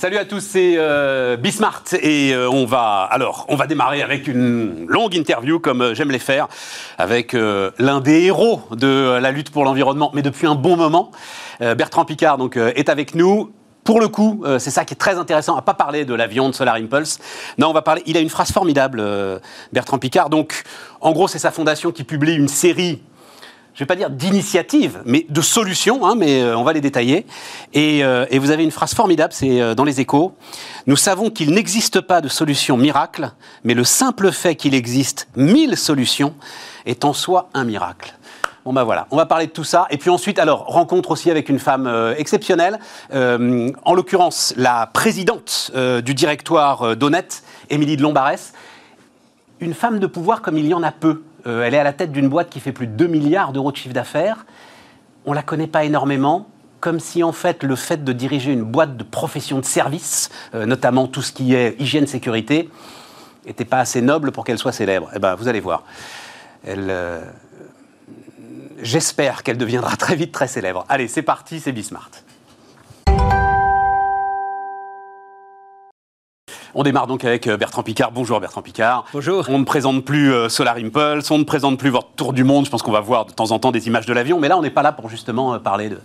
Salut à tous, c'est euh, Bismart et euh, on va alors on va démarrer avec une longue interview comme euh, j'aime les faire avec euh, l'un des héros de la lutte pour l'environnement, mais depuis un bon moment. Bertrand Picard donc est avec nous. Pour le coup, c'est ça qui est très intéressant, à pas parler de l'avion de Solar Impulse. Non, on va parler. Il a une phrase formidable, Bertrand Picard. Donc, en gros, c'est sa fondation qui publie une série je ne vais pas dire d'initiative, mais de solutions, hein, mais euh, on va les détailler. Et, euh, et vous avez une phrase formidable, c'est euh, dans les échos. Nous savons qu'il n'existe pas de solution miracle, mais le simple fait qu'il existe mille solutions est en soi un miracle. Bon ben voilà, on va parler de tout ça. Et puis ensuite, alors, rencontre aussi avec une femme exceptionnelle, en l'occurrence la présidente du directoire d'Honnête, Émilie de Lombarès. Une femme de pouvoir comme il y en a peu. Euh, elle est à la tête d'une boîte qui fait plus de 2 milliards d'euros de chiffre d'affaires. On la connaît pas énormément, comme si en fait le fait de diriger une boîte de profession de service, euh, notamment tout ce qui est hygiène sécurité, n'était pas assez noble pour qu'elle soit célèbre. Eh ben, vous allez voir. Euh, J'espère qu'elle deviendra très vite très célèbre. Allez, c'est parti, c'est Bismart. On démarre donc avec euh, Bertrand Picard. Bonjour Bertrand Picard. Bonjour. On ne présente plus euh, Solar Impulse, on ne présente plus votre tour du monde. Je pense qu'on va voir de temps en temps des images de l'avion, mais là on n'est pas là pour justement euh, parler de,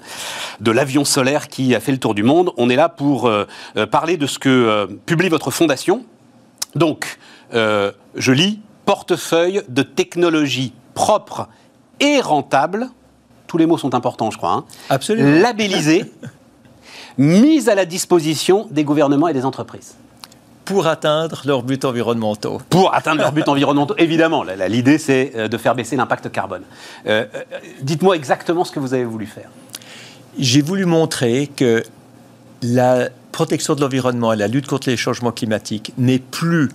de l'avion solaire qui a fait le tour du monde. On est là pour euh, parler de ce que euh, publie votre fondation. Donc, euh, je lis portefeuille de technologies propres et rentables. Tous les mots sont importants, je crois. hein. Absolument. Labellisées, mises à la disposition des gouvernements et des entreprises Pour atteindre leurs buts environnementaux. pour atteindre leurs buts environnementaux. Évidemment, l'idée c'est euh, de faire baisser l'impact carbone. Euh, euh, Dites-moi exactement ce que vous avez voulu faire. J'ai voulu montrer que la protection de l'environnement et la lutte contre les changements climatiques n'est plus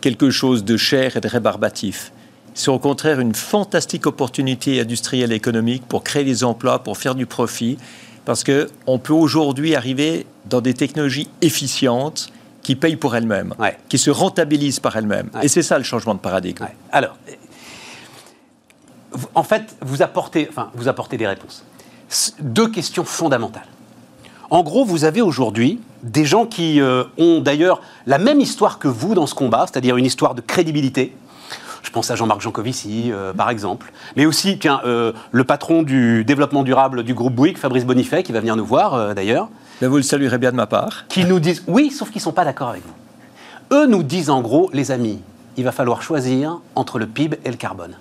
quelque chose de cher et de rébarbatif. C'est au contraire une fantastique opportunité industrielle et économique pour créer des emplois, pour faire du profit, parce qu'on peut aujourd'hui arriver dans des technologies efficientes qui payent pour elles-mêmes, Ouais. qui se rentabilisent par elles-mêmes. Ouais. Et c'est ça le changement de paradigme. Ouais. Alors, en fait, vous apportez, enfin, vous apportez des réponses. Deux questions fondamentales. En gros, vous avez aujourd'hui des gens qui euh, ont d'ailleurs la même histoire que vous dans ce combat, c'est-à-dire une histoire de crédibilité. Je pense à Jean-Marc Jancovici, euh, par exemple. Mais aussi, tiens, euh, le patron du développement durable du groupe Bouygues, Fabrice Bonifay, qui va venir nous voir, euh, d'ailleurs. Ben, vous le saluerez bien de ma part. qui nous disent oui, sauf qu'ils ne sont pas d'accord avec vous. Eux nous disent en gros, les amis, il va falloir choisir entre le PIB et le carbone.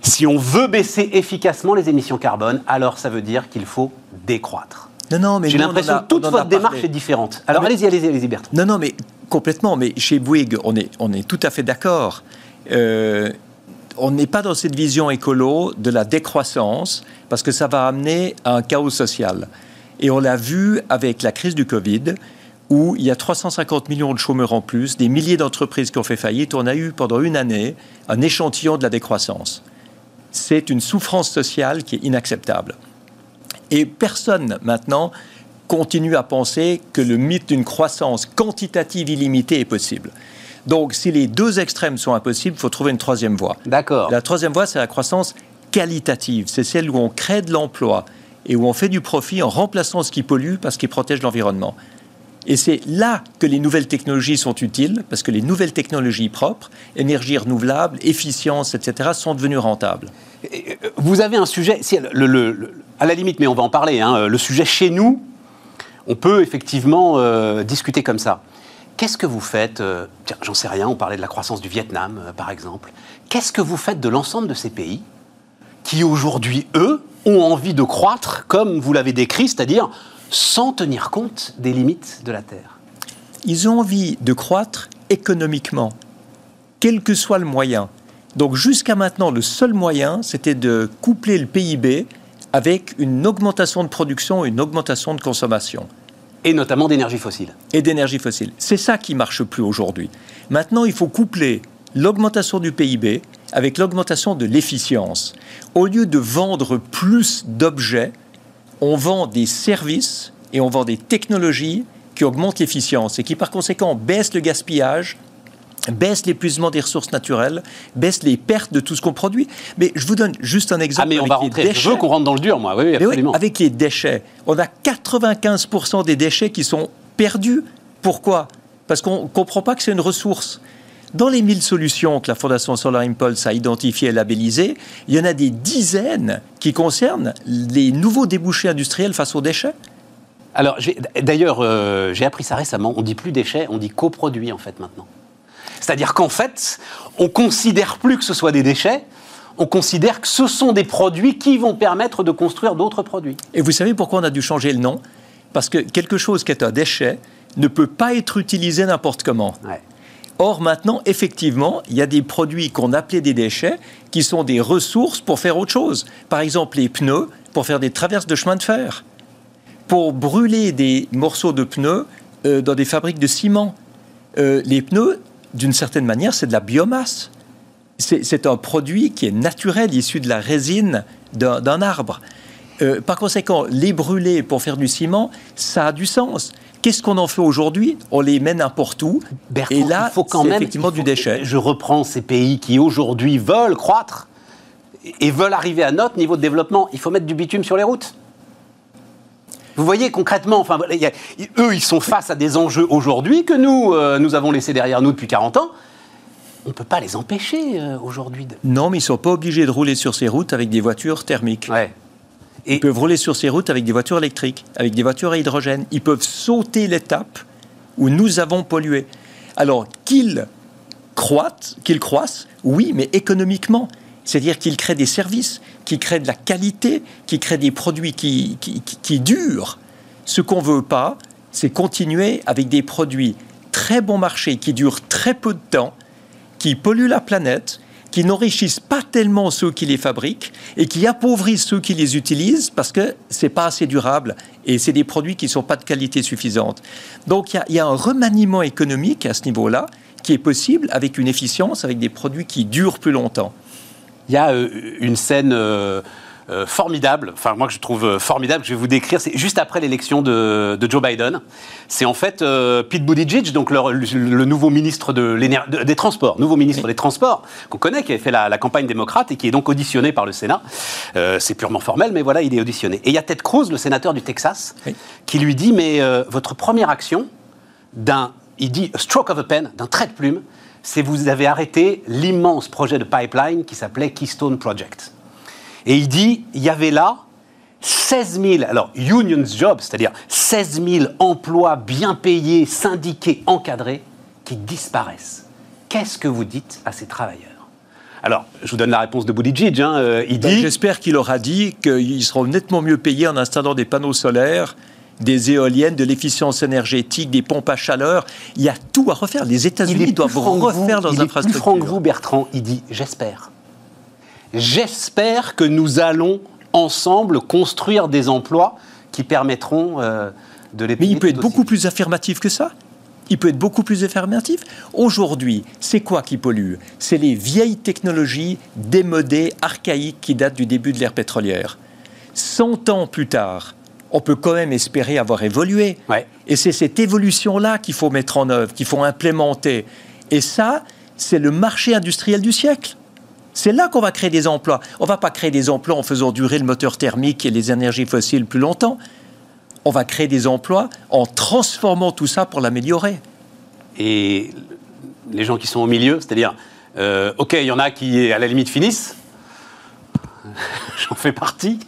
Si on veut baisser efficacement les émissions carbone, alors ça veut dire qu'il faut décroître. Non, non, mais J'ai l'impression que toute votre démarche parlé. est différente. Alors allez-y, allez-y, allez-y, Bertrand. Non, non, mais complètement. Mais chez Bouygues, on est, on est tout à fait d'accord. Euh, on n'est pas dans cette vision écolo de la décroissance, parce que ça va amener à un chaos social. Et on l'a vu avec la crise du Covid, où il y a 350 millions de chômeurs en plus, des milliers d'entreprises qui ont fait faillite. On a eu pendant une année un échantillon de la décroissance. C'est une souffrance sociale qui est inacceptable. Et personne maintenant continue à penser que le mythe d'une croissance quantitative illimitée est possible. Donc, si les deux extrêmes sont impossibles, il faut trouver une troisième voie. D'accord. La troisième voie, c'est la croissance qualitative. C'est celle où on crée de l'emploi et où on fait du profit en remplaçant ce qui pollue parce qu'il protège l'environnement. Et c'est là que les nouvelles technologies sont utiles, parce que les nouvelles technologies propres, énergie renouvelable, efficience, etc., sont devenues rentables. Vous avez un sujet, à la limite, mais on va en parler, hein, le sujet chez nous, on peut effectivement euh, discuter comme ça. Qu'est-ce que vous faites euh, j'en sais rien, on parlait de la croissance du Vietnam, euh, par exemple. Qu'est-ce que vous faites de l'ensemble de ces pays qui, aujourd'hui, eux, ont envie de croître, comme vous l'avez décrit, c'est-à-dire sans tenir compte des limites de la Terre Ils ont envie de croître économiquement, quel que soit le moyen. Donc jusqu'à maintenant, le seul moyen, c'était de coupler le PIB avec une augmentation de production et une augmentation de consommation Et notamment d'énergie fossile. et d'énergie fossile. C'est ça qui marche plus aujourd'hui. Maintenant, il faut coupler l'augmentation du PIB avec l'augmentation de l'efficience. Au lieu de vendre plus d'objets, on vend des services et on vend des technologies qui augmentent l'efficience et qui par conséquent baissent le gaspillage, baissent l'épuisement des ressources naturelles, baissent les pertes de tout ce qu'on produit. Mais je vous donne juste un exemple. Ah, mais on avec va rentrer. Je déchets. veux qu'on rentre dans le dur, moi. Oui, oui, Mais oui, absolument. avec les déchets, on a 95% des déchets qui sont perdu. Pourquoi? Parce qu'on ne comprend pas que c'est une ressource. Dans les 1000 solutions que la Fondation Solar Impulse a identifiées et labellisées, il y en a des dizaines qui concernent les nouveaux débouchés industriels face aux déchets. Alors, d'ailleurs, euh, j'ai appris ça récemment. On dit plus déchets, on dit coproduits en fait maintenant. C'est-à-dire qu'en fait, on considère plus que ce soit des déchets, on considère que ce sont des produits qui vont permettre de construire d'autres produits. Et vous savez pourquoi on a dû changer le nom? Parce que quelque chose qui est un déchet ne peut pas être utilisé n'importe comment. Or, maintenant, effectivement, il y a des produits qu'on appelait des déchets qui sont des ressources pour faire autre chose. Par exemple, les pneus pour faire des traverses de chemin de fer, pour brûler des morceaux de pneus euh, dans des fabriques de ciment. Euh, les pneus, d'une certaine manière, c'est de la biomasse c'est un produit qui est naturel, issu de la résine d'un arbre. Euh, par conséquent, les brûler pour faire du ciment, ça a du sens. Qu'est-ce qu'on en fait aujourd'hui? On les met n'importe où. et là, il faut quand même effectivement du déchet. Je reprends ces pays qui aujourd'hui veulent croître et veulent arriver à notre niveau de développement. Il faut mettre du bitume sur les routes. Vous voyez concrètement, enfin, eux, ils sont face à des enjeux aujourd'hui que nous, euh, nous avons laissés derrière nous depuis 40 ans on ne peut pas les empêcher euh, aujourd'hui. Non, mais ils ne sont pas obligés de rouler sur ces routes avec des voitures thermiques. Ils peuvent rouler sur ces routes avec des voitures électriques, avec des voitures à hydrogène. Ils peuvent sauter l'étape où nous avons pollué. Alors qu'ils croissent, qu'ils croissent, oui, mais économiquement. C'est-à-dire qu'ils créent des services, qu'ils créent de la qualité, qu'ils créent des produits qui, qui, qui durent. Ce qu'on ne veut pas, c'est continuer avec des produits très bon marché qui durent très peu de temps, qui polluent la planète, qui n'enrichissent pas tellement ceux qui les fabriquent et qui appauvrissent ceux qui les utilisent parce que c'est pas assez durable et c'est des produits qui sont pas de qualité suffisante. Donc il y, a un remaniement économique à ce niveau-là qui est possible avec une efficience, avec des produits qui durent plus longtemps. Il y a euh, une scène euh, formidable, enfin moi que je trouve euh, formidable, que je vais vous décrire, c'est juste après l'élection de, Joe Biden. C'est en fait euh, Pete Buttigieg, donc le, nouveau ministre de des Transports, nouveau ministre des Transports qu'on connaît, qui a fait la, campagne démocrate et qui est donc auditionné par le Sénat. c'est purement formel, mais voilà, il est auditionné. Et il y a Ted Cruz, le sénateur du Texas, qui lui dit mais votre première action d'un, il dit a stroke of a pen, d'un trait de plume, c'est vous avez arrêté l'immense projet de pipeline qui s'appelait Keystone Project. Et il dit, il y avait là 16 000, alors unions jobs, c'est-à-dire 16 000 emplois bien payés, syndiqués, encadrés, qui disparaissent. Qu'est-ce que vous dites à ces travailleurs? Alors, je vous donne la réponse de Buttigieg. Hein, euh, il ben, dit. J'espère qu'il aura dit qu'ils seront nettement mieux payés en installant des panneaux solaires, des éoliennes, de l'efficience énergétique, des pompes à chaleur. Il y a tout à refaire. Les États-Unis doivent refaire leurs infrastructures. Plus franc que vous, Bertrand. Il dit J'espère. J'espère que nous allons ensemble construire des emplois qui permettront euh, de les Mais il peut être beaucoup plus affirmatif que ça. Il peut être beaucoup plus affirmatif. Aujourd'hui, c'est quoi qui pollue? C'est les vieilles technologies démodées, archaïques qui datent du début de l'ère pétrolière. Cent ans plus tard, on peut quand même espérer avoir évolué. Et c'est cette évolution-là qu'il faut mettre en œuvre, qu'il faut implémenter. Et ça, c'est le marché industriel du siècle. C'est là qu'on va créer des emplois. On ne va pas créer des emplois en faisant durer le moteur thermique et les énergies fossiles plus longtemps. On va créer des emplois en transformant tout ça pour l'améliorer. Et les gens qui sont au milieu, c'est-à-dire, euh, OK, il y en a qui, à la limite, finissent. J'en fais partie.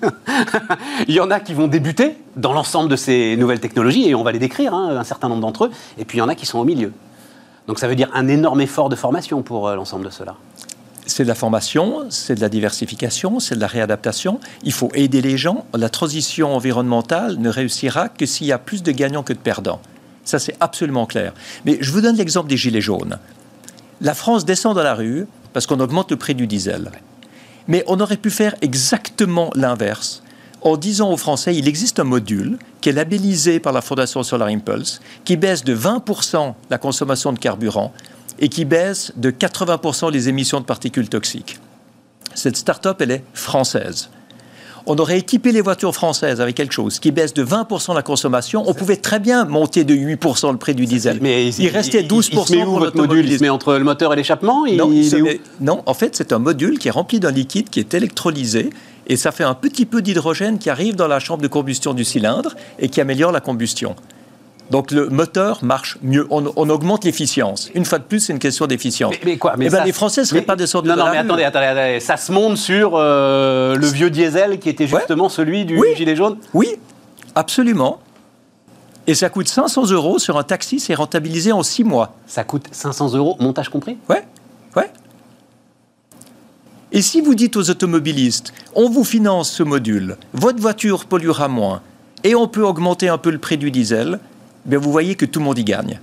il y en a qui vont débuter dans l'ensemble de ces nouvelles technologies, et on va les décrire, hein, un certain nombre d'entre eux. Et puis il y en a qui sont au milieu. Donc ça veut dire un énorme effort de formation pour euh, l'ensemble de cela c'est de la formation, c'est de la diversification, c'est de la réadaptation. Il faut aider les gens. La transition environnementale ne réussira que s'il y a plus de gagnants que de perdants. Ça, c'est absolument clair. Mais je vous donne l'exemple des gilets jaunes. La France descend dans la rue parce qu'on augmente le prix du diesel. Mais on aurait pu faire exactement l'inverse en disant aux Français, il existe un module qui est labellisé par la Fondation Solar Impulse, qui baisse de 20% la consommation de carburant et qui baisse de 80% les émissions de particules toxiques. Cette start-up, elle est française. On aurait équipé les voitures françaises avec quelque chose qui baisse de 20% la consommation. On pouvait très bien monter de 8% le prix du diesel. Mais il, restait 12% il, il met où votre module? Il se met entre le moteur et l'échappement? Non, non, en fait, c'est un module qui est rempli d'un liquide qui est électrolysé et ça fait un petit peu d'hydrogène qui arrive dans la chambre de combustion du cylindre et qui améliore la combustion. Donc le moteur marche mieux. On, augmente l'efficience. Une fois de plus, c'est une question d'efficience. Mais, quoi mais eh ben, Les Français ne seraient pas de sorte Non, non, mais attendez, attendez, ça se monte sur euh, le vieux diesel qui était justement celui du gilet jaune? Oui, absolument. Et ça coûte 500 euros sur un taxi, c'est rentabilisé en 6 mois. Ça coûte 500 euros, montage compris? Ouais, ouais. Et si vous dites aux automobilistes, on vous finance ce module, votre voiture polluera moins, et on peut augmenter un peu le prix du diesel, bien vous voyez que tout le monde y gagne.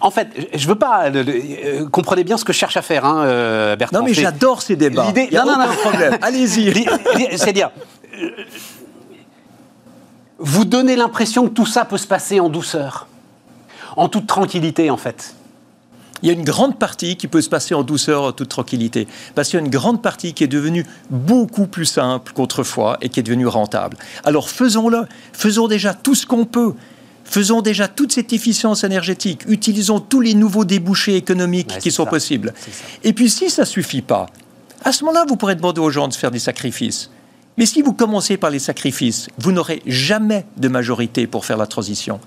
En fait, je veux pas. Euh, comprenez bien ce que je cherche à faire, hein, euh, Bertrand. Non, mais j'adore ces débats. L'idée, non, non, non, problème. Allez-y. C'est-à-dire, euh, vous donnez l'impression que tout ça peut se passer en douceur, en toute tranquillité, en fait. Il y a une grande partie qui peut se passer en douceur, en toute tranquillité. Parce qu'il y a une grande partie qui est devenue beaucoup plus simple qu'autrefois et qui est devenue rentable. Alors faisons-le. Faisons déjà tout ce qu'on peut. Faisons déjà toute cette efficience énergétique. Utilisons tous les nouveaux débouchés économiques qui sont possibles. Et puis si ça ne suffit pas, à ce moment-là, vous pourrez demander aux gens de faire des sacrifices. Mais si vous commencez par les sacrifices, vous n'aurez jamais de majorité pour faire la transition.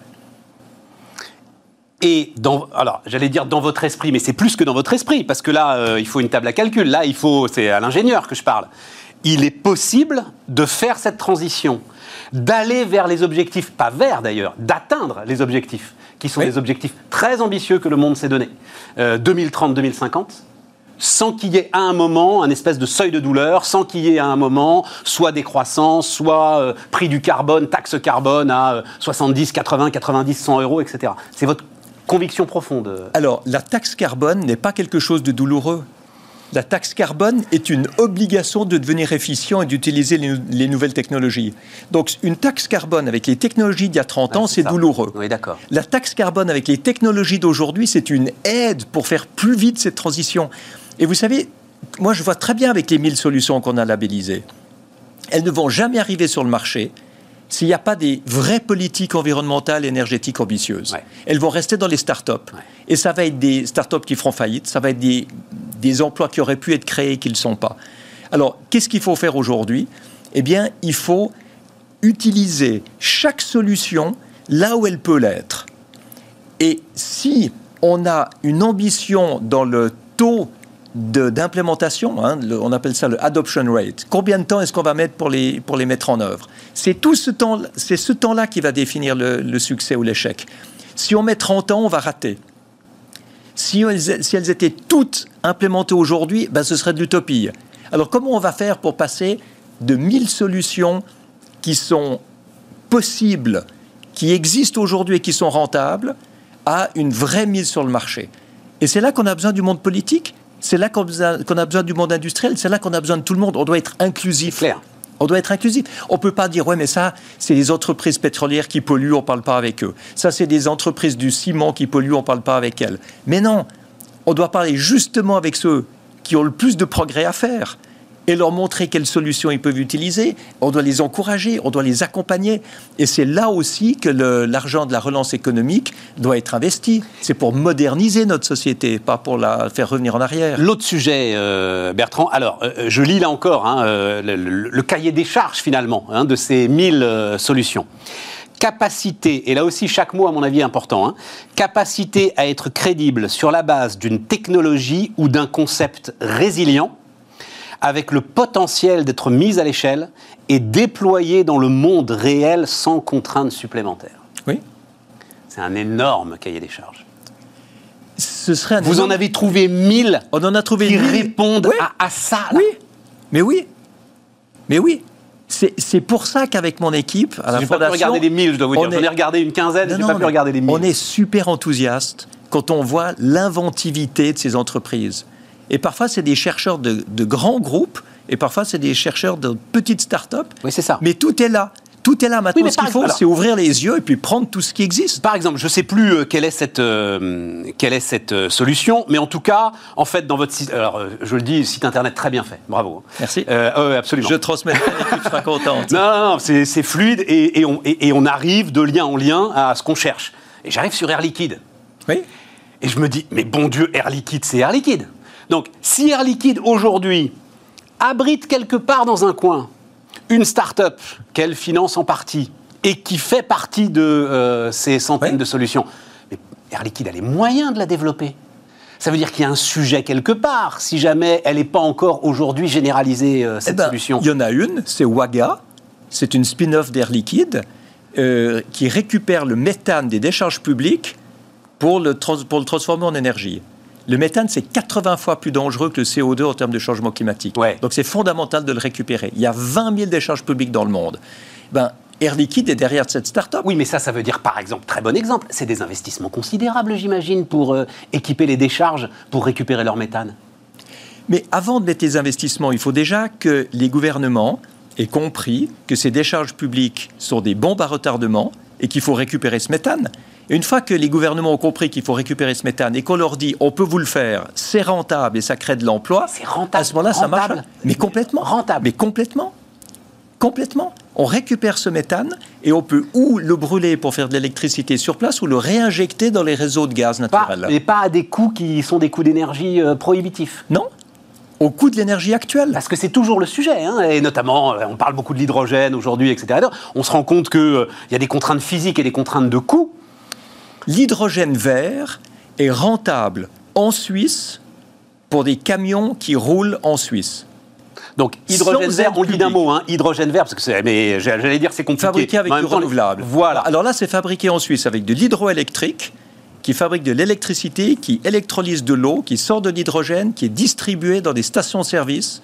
Et dans, alors, j'allais dire dans votre esprit, mais c'est plus que dans votre esprit, parce que là, euh, il faut une table à calcul. Là, il faut, c'est à l'ingénieur que je parle. Il est possible de faire cette transition, d'aller vers les objectifs, pas vers d'ailleurs, d'atteindre les objectifs, qui sont des objectifs très ambitieux que le monde s'est donné. 2030-2050 euh, sans qu'il y ait à un moment un espèce de seuil de douleur, sans qu'il y ait à un moment soit décroissance, soit euh, prix du carbone, taxe carbone à 70, 80, 90, 100 euros, etc. C'est votre conviction profonde Alors, la taxe carbone n'est pas quelque chose de douloureux. La taxe carbone est une obligation de devenir efficient et d'utiliser les, nouvelles technologies. Donc, une taxe carbone avec les technologies d'il y a 30 ans, c'est douloureux. Oui, d'accord. La taxe carbone avec les technologies d'aujourd'hui, c'est une aide pour faire plus vite cette transition. Et vous savez, moi, je vois très bien avec les 1000 solutions qu'on a labellisées. Elles ne vont jamais arriver sur le marché s'il n'y a pas des vraies politiques environnementales et énergétiques ambitieuses. Elles vont rester dans les start-up. Et ça va être des start-up qui feront faillite, ça va être des, des emplois qui auraient pu être créés et qui ne le sont pas. Alors, qu'est-ce qu'il faut faire aujourd'hui? Eh bien, il faut utiliser chaque solution là où elle peut l'être. Et si on a une ambition dans le taux d'implémentation, hein, on appelle ça le adoption rate. Combien de temps est-ce qu'on va mettre pour les, pour les mettre en œuvre? C'est tout ce temps, c'est ce temps-là qui va définir le, succès ou l'échec. Si on met 30 ans, on va rater. Si elles, si elles étaient toutes implémentées aujourd'hui, ben ce serait de l'utopie. Alors comment on va faire pour passer de 1000 solutions qui sont possibles, qui existent aujourd'hui et qui sont rentables, à une vraie mise sur le marché? Et c'est là qu'on a besoin du monde politique, c'est là qu'on a besoin du monde industriel, c'est là qu'on a besoin de tout le monde. On doit être inclusif. Clair. On doit être inclusif. On ne peut pas dire, ouais, mais ça, c'est les entreprises pétrolières qui polluent, on ne parle pas avec eux. Ça, c'est des entreprises du ciment qui polluent, on ne parle pas avec elles. Mais non, on doit parler justement avec ceux qui ont le plus de progrès à faire et leur montrer quelles solutions ils peuvent utiliser. On doit les encourager, on doit les accompagner. Et c'est là aussi que l'argent de la relance économique doit être investi. C'est pour moderniser notre société, pas pour la faire revenir en arrière. L'autre sujet, euh, Bertrand, alors euh, je lis là encore hein, euh, le, cahier des charges finalement hein, de ces 1000 solutions capacité, et là aussi chaque mot à mon avis est important, hein, capacité à être crédible sur la base d'une technologie ou d'un concept résilient, avec le potentiel d'être mise à l'échelle et déployée dans le monde réel sans contraintes supplémentaires. Oui. C'est un énorme cahier des charges. Ce serait Vous en avez trouvé mille On en a trouvé qui répondent à, ça. Oui, mais oui. Mais oui. C'est pour ça qu'avec mon équipe, à la Fondation... pas pu regarder les mille, je dois vous dire. J'en ai regardé une quinzaine, je n'ai pas pu regarder les mille. On est super enthousiaste quand on voit l'inventivité de ces entreprises. Et parfois, c'est des chercheurs de, grands groupes, et parfois, c'est des chercheurs de petites start-up. Oui, c'est ça. Mais tout est là. Tout est là maintenant. ce qu'il faut, c'est ouvrir les yeux et puis prendre tout ce qui existe. Par exemple, je ne sais plus euh, quelle est cette, euh, quelle est cette euh, solution, mais en tout cas, en fait, dans votre site, alors je le dis, site internet très bien fait, bravo. Merci. absolument. Je transmets l'équipe sera contente. Non, non, non c'est fluide et, et, on, et, on, arrive de lien en lien à ce qu'on cherche. Et j'arrive sur Air Liquide. Oui. Et je me dis, mais bon Dieu, Air Liquide, c'est Air Liquide. Donc, si Air Liquide aujourd'hui abrite quelque part dans un coin une start-up qu'elle finance en partie et qui fait partie de euh, ces centaines de solutions. Mais Air Liquide a les moyens de la développer. Ça veut dire qu'il y a un sujet quelque part, si jamais elle n'est pas encore aujourd'hui généralisée, euh, cette Eh ben, solution. Il y en a une, c'est Waga. C'est une spin-off d'Air Liquide euh, qui récupère le méthane des décharges publiques pour le, trans- pour le transformer en énergie. Le méthane, c'est 80 fois plus dangereux que le CO2 en termes de changement climatique. Ouais. Donc c'est fondamental de le récupérer. Il y a 20 000 décharges publiques dans le monde. Ben, Air Liquide est derrière cette start-up. Oui, mais ça, ça veut dire, par exemple, très bon exemple, c'est des investissements considérables, j'imagine, pour euh, équiper les décharges, pour récupérer leur méthane. Mais avant de mettre les investissements, il faut déjà que les gouvernements aient compris que ces décharges publiques sont des bombes à retardement et qu'il faut récupérer ce méthane. Une fois que les gouvernements ont compris qu'il faut récupérer ce méthane et qu'on leur dit on peut vous le faire, c'est rentable et ça crée de l'emploi, C'est rentable. à ce moment-là, ça marche. Mais complètement. Rentable. Mais complètement. Complètement. On récupère ce méthane et on peut ou le brûler pour faire de l'électricité sur place ou le réinjecter dans les réseaux de gaz Pas, naturel. mais pas à des coûts qui sont des coûts d'énergie euh, prohibitifs. Non Au coût de l'énergie actuelle. Parce que c'est toujours le sujet, hein, et notamment, euh, on parle beaucoup de l'hydrogène aujourd'hui, etc. On se rend compte qu'il y a des contraintes physiques et des contraintes de coûts. L'hydrogène vert est rentable en Suisse pour des camions qui roulent en Suisse. Donc, hydrogène Sans vert, on dit d'un mot, hein, hydrogène vert, parce que c'est, mais j'allais dire c'est compliqué. Fabriqué avec du temps, renouvelable. Voilà. Alors là, c'est fabriqué en Suisse avec de l'hydroélectrique qui fabrique de l'électricité, qui électrolyse de l'eau, qui sort de l'hydrogène, qui est distribué dans des stations-service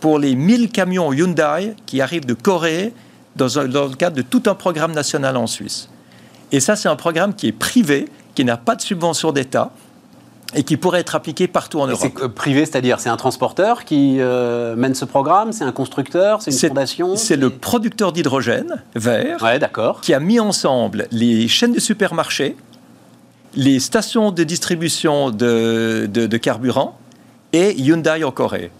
pour les 1000 camions Hyundai qui arrivent de Corée dans, un- dans le cadre de tout un programme national en Suisse. Et ça, c'est un programme qui est privé, qui n'a pas de subvention d'État et qui pourrait être appliqué partout en Europe. C'est privé, c'est-à-dire c'est un transporteur qui euh, mène ce programme, c'est un constructeur, c'est une fondation C'est le producteur d'hydrogène vert Ouais, qui a mis ensemble les chaînes de supermarchés, les stations de distribution de, de- de carburant et Hyundai en Corée.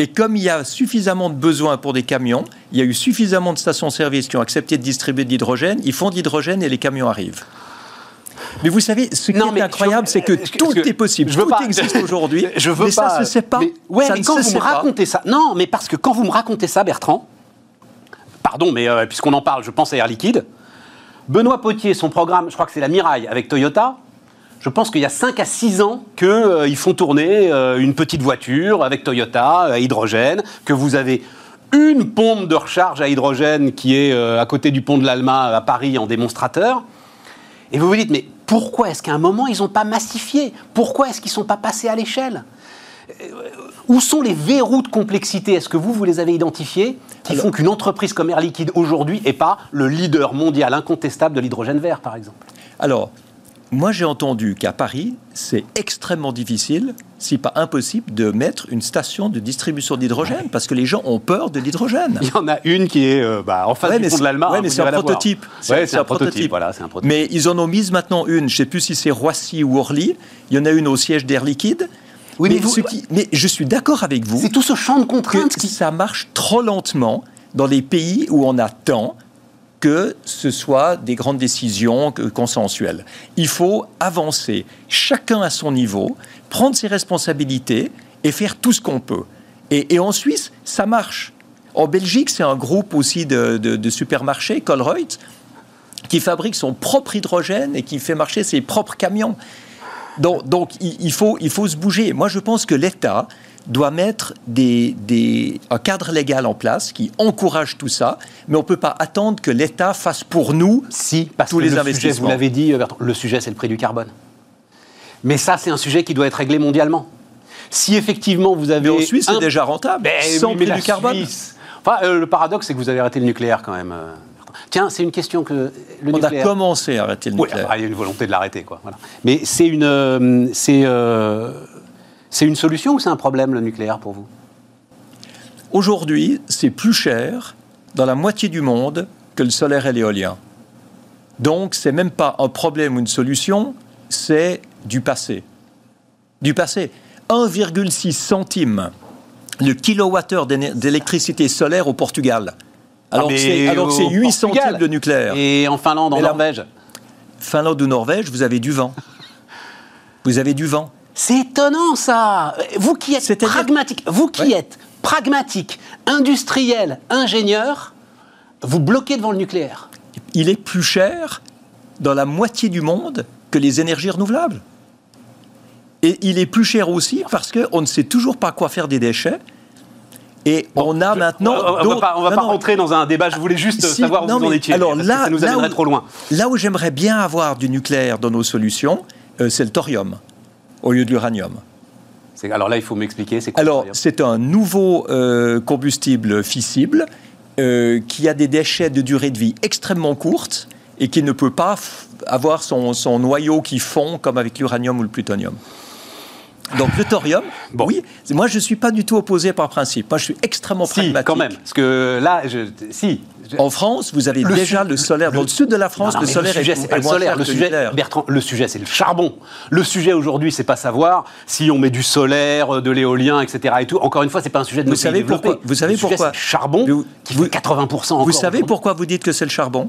Et comme il y a suffisamment de besoins pour des camions, il y a eu suffisamment de stations-service qui ont accepté de distribuer de l'hydrogène, ils font de l'hydrogène et les camions arrivent. Mais vous savez, ce qui Non, est incroyable, c'est que tout que est possible, je veux tout pas- existe aujourd'hui, Je veux mais pas. ça ne se sait pas. Mais, ouais, ça mais quand vous me pas. racontez ça, non, mais parce que quand vous me racontez ça, Bertrand, pardon, mais euh, puisqu'on en parle, je pense à Air Liquide. Benoît Potier, son programme, je crois que c'est la Miraille avec Toyota. Je pense qu'il y a 5 à 6 ans qu'ils font tourner euh, une petite voiture avec Toyota à hydrogène, que vous avez une pompe de recharge à hydrogène qui est euh, à côté du pont de l'Alma à Paris en démonstrateur. Et vous vous dites, mais pourquoi est-ce qu'à un moment, ils n'ont pas massifié? Pourquoi est-ce qu'ils ne sont pas passés à l'échelle? Euh, Où sont les verrous de complexité? Est-ce que vous, vous les avez identifiés qui Alors- font qu'une entreprise comme Air Liquide aujourd'hui n'est pas le leader mondial incontestable de l'hydrogène vert, par exemple? Alors, moi j'ai entendu qu'à Paris, c'est extrêmement difficile, si pas impossible, de mettre une station de distribution d'hydrogène, parce que les gens ont peur de l'hydrogène. Il y en a une qui est euh, bah, en face Ouais, du mais pont de l'Alma. ouais, hein, mais c'est un prototype. C'est- un un prototype. prototype. Voilà, c'est un prototype. Mais ils en ont mis maintenant une, je ne sais plus si c'est Roissy ou Orly, il y en a une au siège d'Air Liquide. Oui, mais, mais vous- ce qui- mais je suis d'accord avec vous C'est tout ce champ de contraintes que qui. ça marche trop lentement dans les pays où on attend que ce soit des grandes décisions consensuelles. Il faut avancer, chacun à son niveau, prendre ses responsabilités et faire tout ce qu'on peut. Et, en Suisse, ça marche. En Belgique, c'est un groupe aussi de, supermarchés, Colruyt, qui fabrique son propre hydrogène et qui fait marcher ses propres camions. Donc, donc, il, il faut, il faut se bouger. Moi, je pense que l'État doit mettre des, des- un cadre légal en place qui encourage tout ça, mais on ne peut pas attendre que l'État fasse pour nous Si, parce tous que les le sujet, investissements. vous l'avez dit, Bertrand, le sujet, c'est le prix du carbone. Mais ça, c'est un sujet qui doit être réglé mondialement. Si effectivement vous avez. Mais en Suisse, c'est un- déjà rentable, Ben sans oui, mais prix la du carbone. Suisse- Enfin, euh, le paradoxe, c'est que vous avez arrêté le nucléaire quand même. euh. Tiens, c'est une question que le On a nucléaire. commencé à arrêter le Oui, nucléaire. enfin, il y a une volonté de l'arrêter, quoi. Voilà. Mais c'est une, euh, c'est, euh, c'est une solution ou c'est un problème le nucléaire pour vous? Aujourd'hui, c'est plus cher dans la moitié du monde que le solaire et l'éolien. Donc, c'est même pas un problème ou une solution, c'est du passé. Du passé. 1,6 centime le kilowattheure d'électricité solaire au Portugal. Alors Ah, que c'est alors que c'est au 8 Portugal. centimes de nucléaire. Et en Finlande, en Norvège? Finlande ou Norvège, vous avez du vent. Vous avez du vent. C'est étonnant ça Vous qui êtes C'est-à-dire- pragmatique, vous qui Ouais. êtes pragmatique, industriel, ingénieur, vous bloquez devant le nucléaire. il est plus cher dans la moitié du monde que les énergies renouvelables. Et il est plus cher aussi parce qu'on ne sait toujours pas quoi faire des déchets. Et on a maintenant. On ne va pas, va pas rentrer dans un débat, je voulais juste savoir où vous en étiez. Alors là, ça nous amènerait trop loin. Là où j'aimerais bien avoir du nucléaire dans nos solutions, euh, c'est le thorium, au lieu de l'uranium. Alors là, il faut m'expliquer, Alors, c'est un nouveau euh, combustible fissible euh, qui a des déchets de durée de vie extrêmement courte et qui ne peut pas avoir son, son noyau qui fond comme avec l'uranium ou le plutonium. Donc le thorium, oui, moi je ne suis pas du tout opposé par principe. Moi je suis extrêmement si, pragmatique. quand même, parce que là, je, si. En France, vous avez déjà le solaire. Dans le sud de la France, le solaire le sujet, est, pas le solaire. Le sujet, Bertrand, le sujet, c'est le charbon. Le sujet aujourd'hui, c'est pas savoir si on met du solaire, de l'éolien, etc. Et tout. Encore une fois, c'est pas un sujet de vous savez pourquoi Vous savez pourquoi le charbon vous, qui fait 80 encore. Vous savez pourquoi vous dites que c'est le charbon?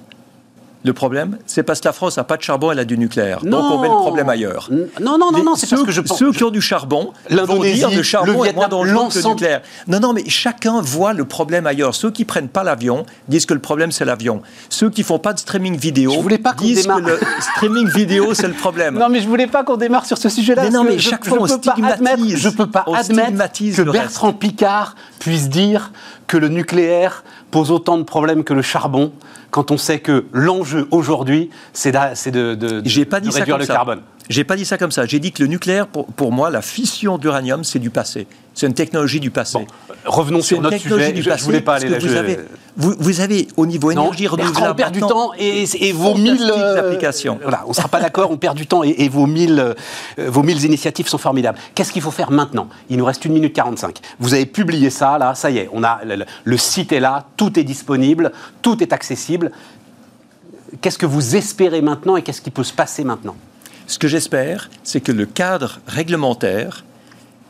Le problème, c'est parce que la France n'a pas de charbon, elle a du nucléaire. Non. Donc on met le problème ailleurs. Non, non, non, non c'est parce que je pense. Ceux qui ont du charbon vont dire le charbon est moins dangereux que le nucléaire. Non, non, mais chacun voit le problème ailleurs. Ceux qui prennent pas l'avion disent que le problème c'est l'avion. Ceux qui font pas de streaming vidéo pas disent démarre. que le streaming vidéo c'est le problème. Non, mais je voulais pas qu'on démarre sur ce sujet-là. Mais non, mais chaque fois on stigmatise. Je peux pas admettre que Bertrand Picard puisse dire que le nucléaire pose autant de problèmes que le charbon quand on sait que l'enjeu aujourd'hui, c'est de, réduire le ça. carbone J'ai pas dit ça comme ça. J'ai dit que le nucléaire, pour, pour moi, la fission d'uranium, c'est du passé. C'est une technologie du passé. Bon, revenons sur notre sujet. Du je, passé, je voulais pas aller là. Vous, avez, vous, vous, avez, au niveau énergie non, renouvelable, on perd du temps et, et vos mille euh, applications. Voilà, on ne sera pas d'accord. on perd du temps et, et vos mille euh, vos mille initiatives sont formidables. Qu'est-ce qu'il faut faire maintenant? Il nous reste une minute 45. Vous avez publié ça là, ça y est. On a le, le site est là, tout est disponible, tout est accessible. Qu'est-ce que vous espérez maintenant et qu'est-ce qui peut se passer maintenant? Ce que j'espère, c'est que le cadre réglementaire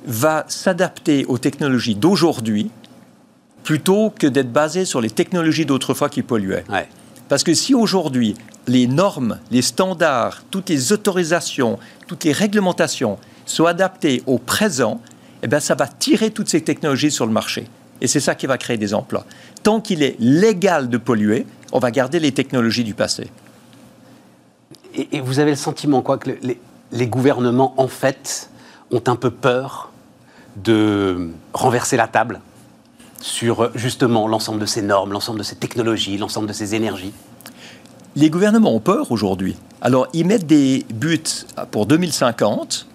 va s'adapter aux technologies d'aujourd'hui plutôt que d'être basé sur les technologies d'autrefois qui polluaient. Ouais. Parce que si aujourd'hui, les normes, les standards, toutes les autorisations, toutes les réglementations sont adaptées au présent, eh bien, ça va tirer toutes ces technologies sur le marché. Et c'est ça qui va créer des emplois. Tant qu'il est légal de polluer, on va garder les technologies du passé. Et, et vous avez le sentiment quoi que les, les, gouvernements, en fait, ont un peu peur de renverser la table sur justement l'ensemble de ces normes, l'ensemble de ces technologies, l'ensemble de ces énergies? Les gouvernements ont peur aujourd'hui. Alors, ils mettent des buts pour 2050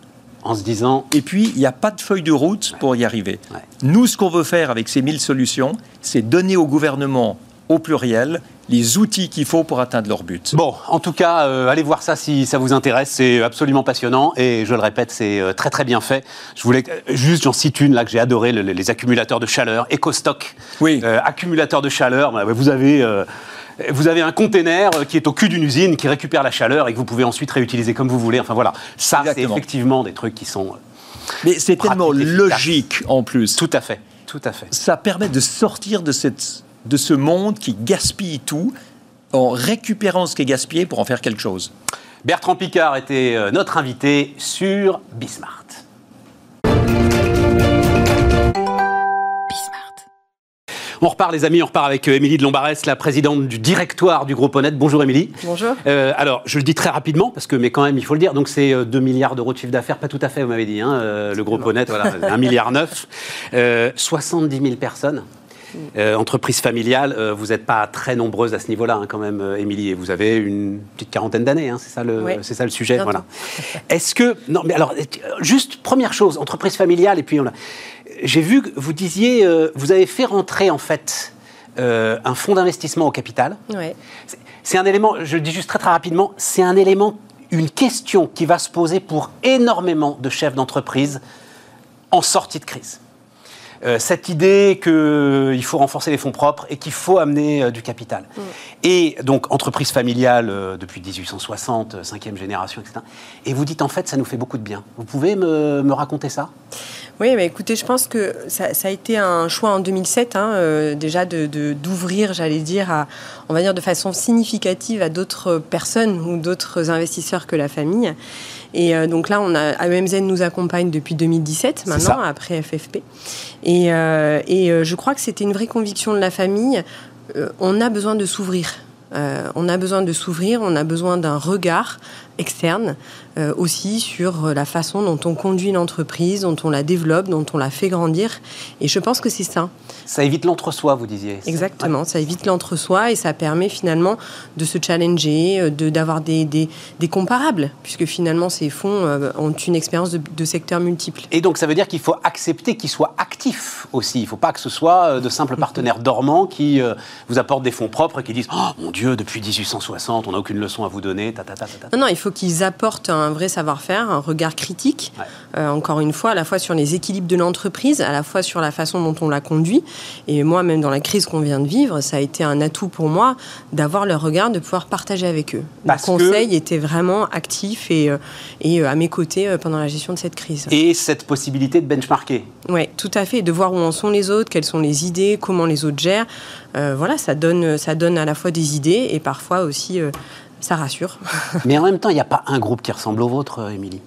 en se disant. Et puis, il n'y a pas de feuille de route pour y arriver. Ouais. Nous, ce qu'on veut faire avec ces 1000 solutions, c'est donner au gouvernement, au pluriel, les outils qu'il faut pour atteindre leur but. Bon, en tout cas, euh, allez voir ça si ça vous intéresse. C'est absolument passionnant et je le répète, c'est euh, très très bien fait. Je voulais euh, juste, j'en cite une là que j'ai adoré, le, les accumulateurs de chaleur, EcoStock. Oui. Euh, accumulateurs de chaleur, bah, vous avez. vous avez un container qui est au cul d'une usine qui récupère la chaleur et que vous pouvez ensuite réutiliser comme vous voulez. Enfin voilà, ça c'est effectivement des trucs qui sont. Mais c'est tellement logique en plus. Tout à fait, tout à fait. Ça permet de sortir de cette de ce monde qui gaspille tout en récupérant ce qui est gaspillé pour en faire quelque chose. Bertrand Picard était notre invité sur Bismart. On repart, les amis, on repart avec Émilie de Lombarès, la présidente du directoire du groupe Honnête. Bonjour, Émilie. Bonjour. Euh, alors, je le dis très rapidement, parce que, mais quand même, il faut le dire. Donc, c'est 2 milliards d'euros de chiffre d'affaires, pas tout à fait, vous m'avez dit, hein, euh, le groupe Honnête, voilà, 1 milliard 9. Euh, 70 000 personnes. Euh, entreprise familiale, euh, vous n'êtes pas très nombreuses à ce niveau-là, hein, quand même, euh, Émilie, et vous avez une petite quarantaine d'années, hein, c'est ça, le, oui. c'est ça le sujet. Voilà. Est-ce que. Non, mais alors, juste première chose, entreprise familiale, et puis on a, j'ai vu que vous disiez, euh, vous avez fait rentrer, en fait, euh, un fonds d'investissement au capital. Ouais. C'est, c'est un élément, je le dis juste très très rapidement, c'est un élément, une question qui va se poser pour énormément de chefs d'entreprise en sortie de crise. Euh, cette idée qu'il faut renforcer les fonds propres et qu'il faut amener euh, du capital. Mm. Et donc, entreprise familiale euh, depuis 1860, cinquième génération, etc. Et vous dites, en fait, ça nous fait beaucoup de bien. Vous pouvez me, me raconter ça? Oui, mais écoutez, je pense que ça, ça a été un choix en 2007, hein, euh, déjà de, de, d'ouvrir, j'allais dire, à, on va dire de façon significative à d'autres personnes ou d'autres investisseurs que la famille. Et euh, donc là, on a, AEMZ nous accompagne depuis 2017, maintenant, après FFP. Et, euh, et je crois que c'était une vraie conviction de la famille. on a besoin de s'ouvrir. On a besoin de s'ouvrir, on a besoin d'un regard externe euh, aussi sur la façon dont on conduit l'entreprise, dont on la développe, dont on la fait grandir. Et je pense que c'est ça. Ça évite l'entre-soi, vous disiez. Exactement, ça évite l'entre-soi et ça permet finalement de se challenger, euh, de, d'avoir des, des, des, comparables, puisque finalement ces fonds euh, ont une expérience de, de, secteurs multiples. Et donc ça veut dire qu'il faut accepter qu'ils soient actifs aussi. Il ne faut pas que ce soit de simples partenaires dormants qui vous apportent des fonds propres et qui disent Oh mon Dieu, depuis 1860, on n'a aucune leçon à vous donner. Ta, ta, ta, non, non, il faut qu'ils apportent un vrai savoir-faire, un regard critique, euh, encore une fois, à la fois sur les équilibres de l'entreprise, à la fois sur la façon dont on la conduit. Et moi, même dans la crise qu'on vient de vivre, ça a été un atout pour moi d'avoir leur regard, de pouvoir partager avec eux. le conseil était vraiment actif et, euh, et euh, à mes côtés pendant la gestion de cette crise. Et cette possibilité de benchmarker. Oui, tout à fait, de voir où en sont les autres, quelles sont les idées, comment les autres gèrent. Voilà, ça donne, ça donne à la fois des idées et parfois aussi ça rassure. Mais en même temps, il n'y a pas un groupe qui ressemble au vôtre, euh, Émilie?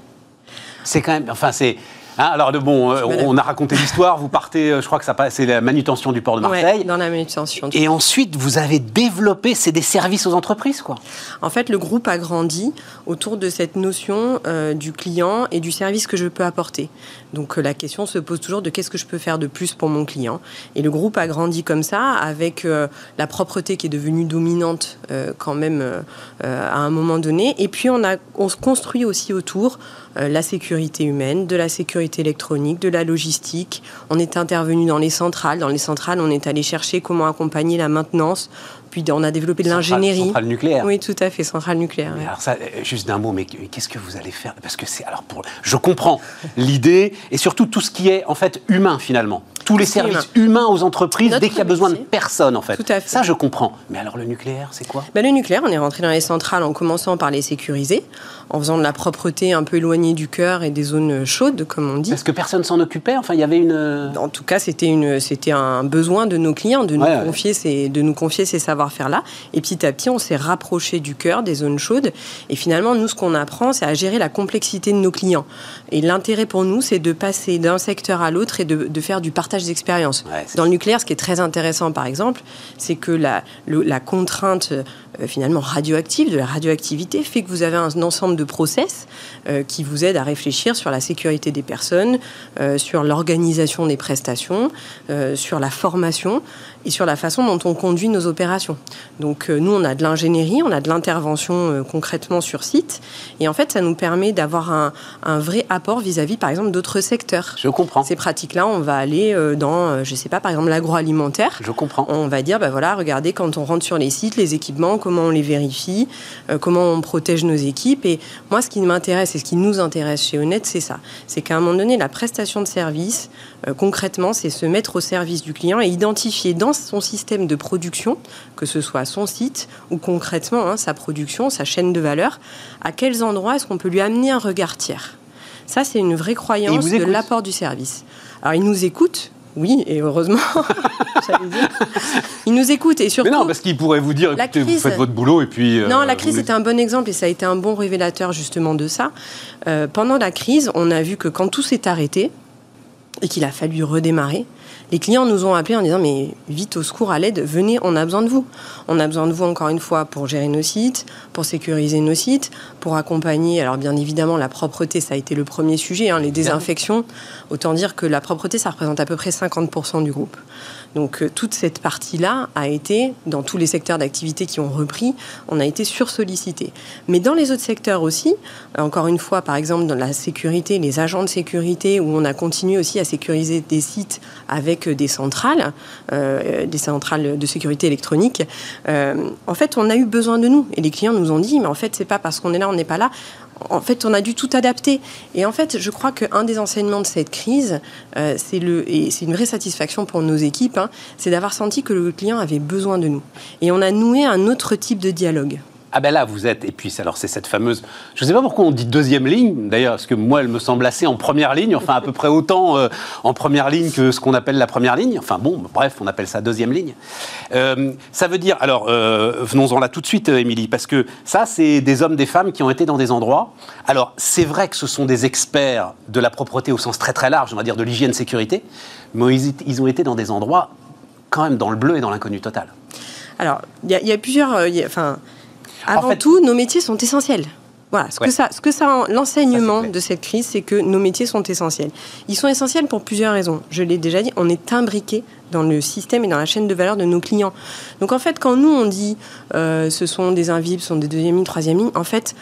C'est quand même. Enfin, c'est. Hein, alors, de, bon, euh, on a raconté l'histoire. Vous partez, euh, je crois que ça c'est la manutention du port de Marseille. dans la manutention. Et ensuite, vous avez développé, c'est des services aux entreprises, quoi. En fait, le groupe a grandi autour de cette notion du client et du service que je peux apporter. Donc, la question se pose toujours de qu'est-ce que je peux faire de plus pour mon client. Et le groupe a grandi comme ça, avec la propreté qui est devenue dominante quand même à un moment donné. Et puis, on, a, on se construit aussi autour euh, la sécurité humaine, de la sécurité électronique, de la logistique. On est intervenu dans les centrales. Dans les centrales, on est allé chercher comment accompagner la maintenance. Puis on a développé de l'ingénierie. Centrale nucléaire. Oui, tout à fait, centrale nucléaire. Alors ça, euh, juste d'un mot, mais qu'est-ce que vous allez faire? Parce que c'est alors pour, je comprends l'idée et surtout tout ce qui est en fait humain finalement tous les services humains aux entreprises dès qu'il y a besoin de personnes, en fait. Ça, je comprends. Mais alors, le nucléaire, c'est quoi? Ben, Le nucléaire, on est rentré dans les centrales en commençant par les sécuriser, en faisant de la propreté un peu éloignée du cœur et des zones chaudes, comme on dit. Parce que personne s'en occupait? Enfin, il y avait une... Euh, en tout cas, c'était un besoin de nos clients de nous, confier, Ces, de nous confier ces savoir-faire-là. Et petit à petit, on s'est rapproché du cœur, des zones chaudes. Et finalement, nous, ce qu'on apprend, c'est à gérer la complexité de nos clients. Et l'intérêt pour nous, c'est de passer d'un secteur à l'autre et de, de faire du partage d'expérience. Dans le nucléaire, ce qui est très intéressant, par exemple, c'est que la, la contrainte euh, finalement radioactive, de la radioactivité, fait que vous avez un ensemble de process euh, qui vous aident à réfléchir sur la sécurité des personnes, euh, sur l'organisation des prestations, sur la formation et sur la façon dont on conduit nos opérations. Donc nous, on a de l'ingénierie, on a de l'intervention concrètement sur site, et en fait, ça nous permet d'avoir un, un, vrai apport vis-à-vis, par exemple, d'autres secteurs. Je comprends. Ces pratiques-là, on va aller dans, je ne sais pas, par exemple, l'agroalimentaire. Je comprends. On va dire, ben voilà, regardez, quand on rentre sur les sites, les équipements, comment on les vérifie, euh, comment on protège nos équipes. Et moi, ce qui m'intéresse et ce qui nous intéresse chez Honnête, c'est ça. C'est qu'à un moment donné, la prestation de service, euh, concrètement, c'est se mettre au service du client et identifier dans son système de production, que ce soit son site ou concrètement hein, sa production, sa chaîne de valeur, à quels endroits est-ce qu'on peut lui amener un regard tiers. Ça, c'est une vraie croyance de l'apport du service. Alors, il nous écoute, oui, et heureusement, Il nous écoute et surtout. Mais non, parce qu'il pourrait vous dire, écoutez, vous faites votre boulot et puis. Euh, non, la crise était un bon exemple et ça a été un bon révélateur justement de ça. Euh, pendant la crise, on a vu que quand tout s'est arrêté et qu'il a fallu redémarrer, les clients nous ont appelés en disant mais vite au secours, à l'aide, venez, on a besoin de vous. On a besoin de vous encore une fois pour gérer nos sites, pour sécuriser nos sites, pour accompagner. Alors bien évidemment, la propreté, ça a été le premier sujet, hein, les désinfections. Autant dire que la propreté, ça représente à peu près 50% du groupe. Donc euh, toute cette partie-là a été, dans tous les secteurs d'activité qui ont repris, on a été sursollicité. Mais dans les autres secteurs aussi, euh, encore une fois, par exemple dans la sécurité, les agents de sécurité, où on a continué aussi à sécuriser des sites avec euh, des centrales, des centrales de sécurité électronique, en fait, on a eu besoin de nous. Et les clients nous ont dit, mais en fait, c'est pas parce qu'on est là, on n'est pas là en fait, on a dû tout adapter. Et en fait, je crois qu'un des enseignements de cette crise, euh, c'est le, et c'est une vraie satisfaction pour nos équipes, hein, c'est d'avoir senti que le client avait besoin de nous. Et on a noué un autre type de dialogue. Ah ben là, vous êtes, et puis alors c'est cette fameuse, je ne sais pas pourquoi on dit deuxième ligne, d'ailleurs, parce que moi, elle me semble assez en première ligne, enfin à peu près autant euh, en première ligne que ce qu'on appelle la première ligne, enfin bon, bref, on appelle ça deuxième ligne. Euh, ça veut dire, alors euh, venons-en là tout de suite, Émilie, parce que ça, c'est des hommes, des femmes qui ont été dans des endroits. Alors c'est vrai que ce sont des experts de la propreté au sens très très large, on va dire de l'hygiène-sécurité, mais ils, ils ont été dans des endroits quand même dans le bleu et dans l'inconnu total. Alors, il y, a plusieurs. enfin, avant tout, nos métiers sont essentiels. Voilà, ce que ça, ce que ça, l'enseignement de cette crise, c'est que nos métiers sont essentiels. Ils sont essentiels pour plusieurs raisons. Je l'ai déjà dit, on est imbriqué dans le système et dans la chaîne de valeur de nos clients. Donc en fait, quand nous on dit euh, ce sont des invisibles, ce sont des deuxième ligne, troisième ligne, en fait,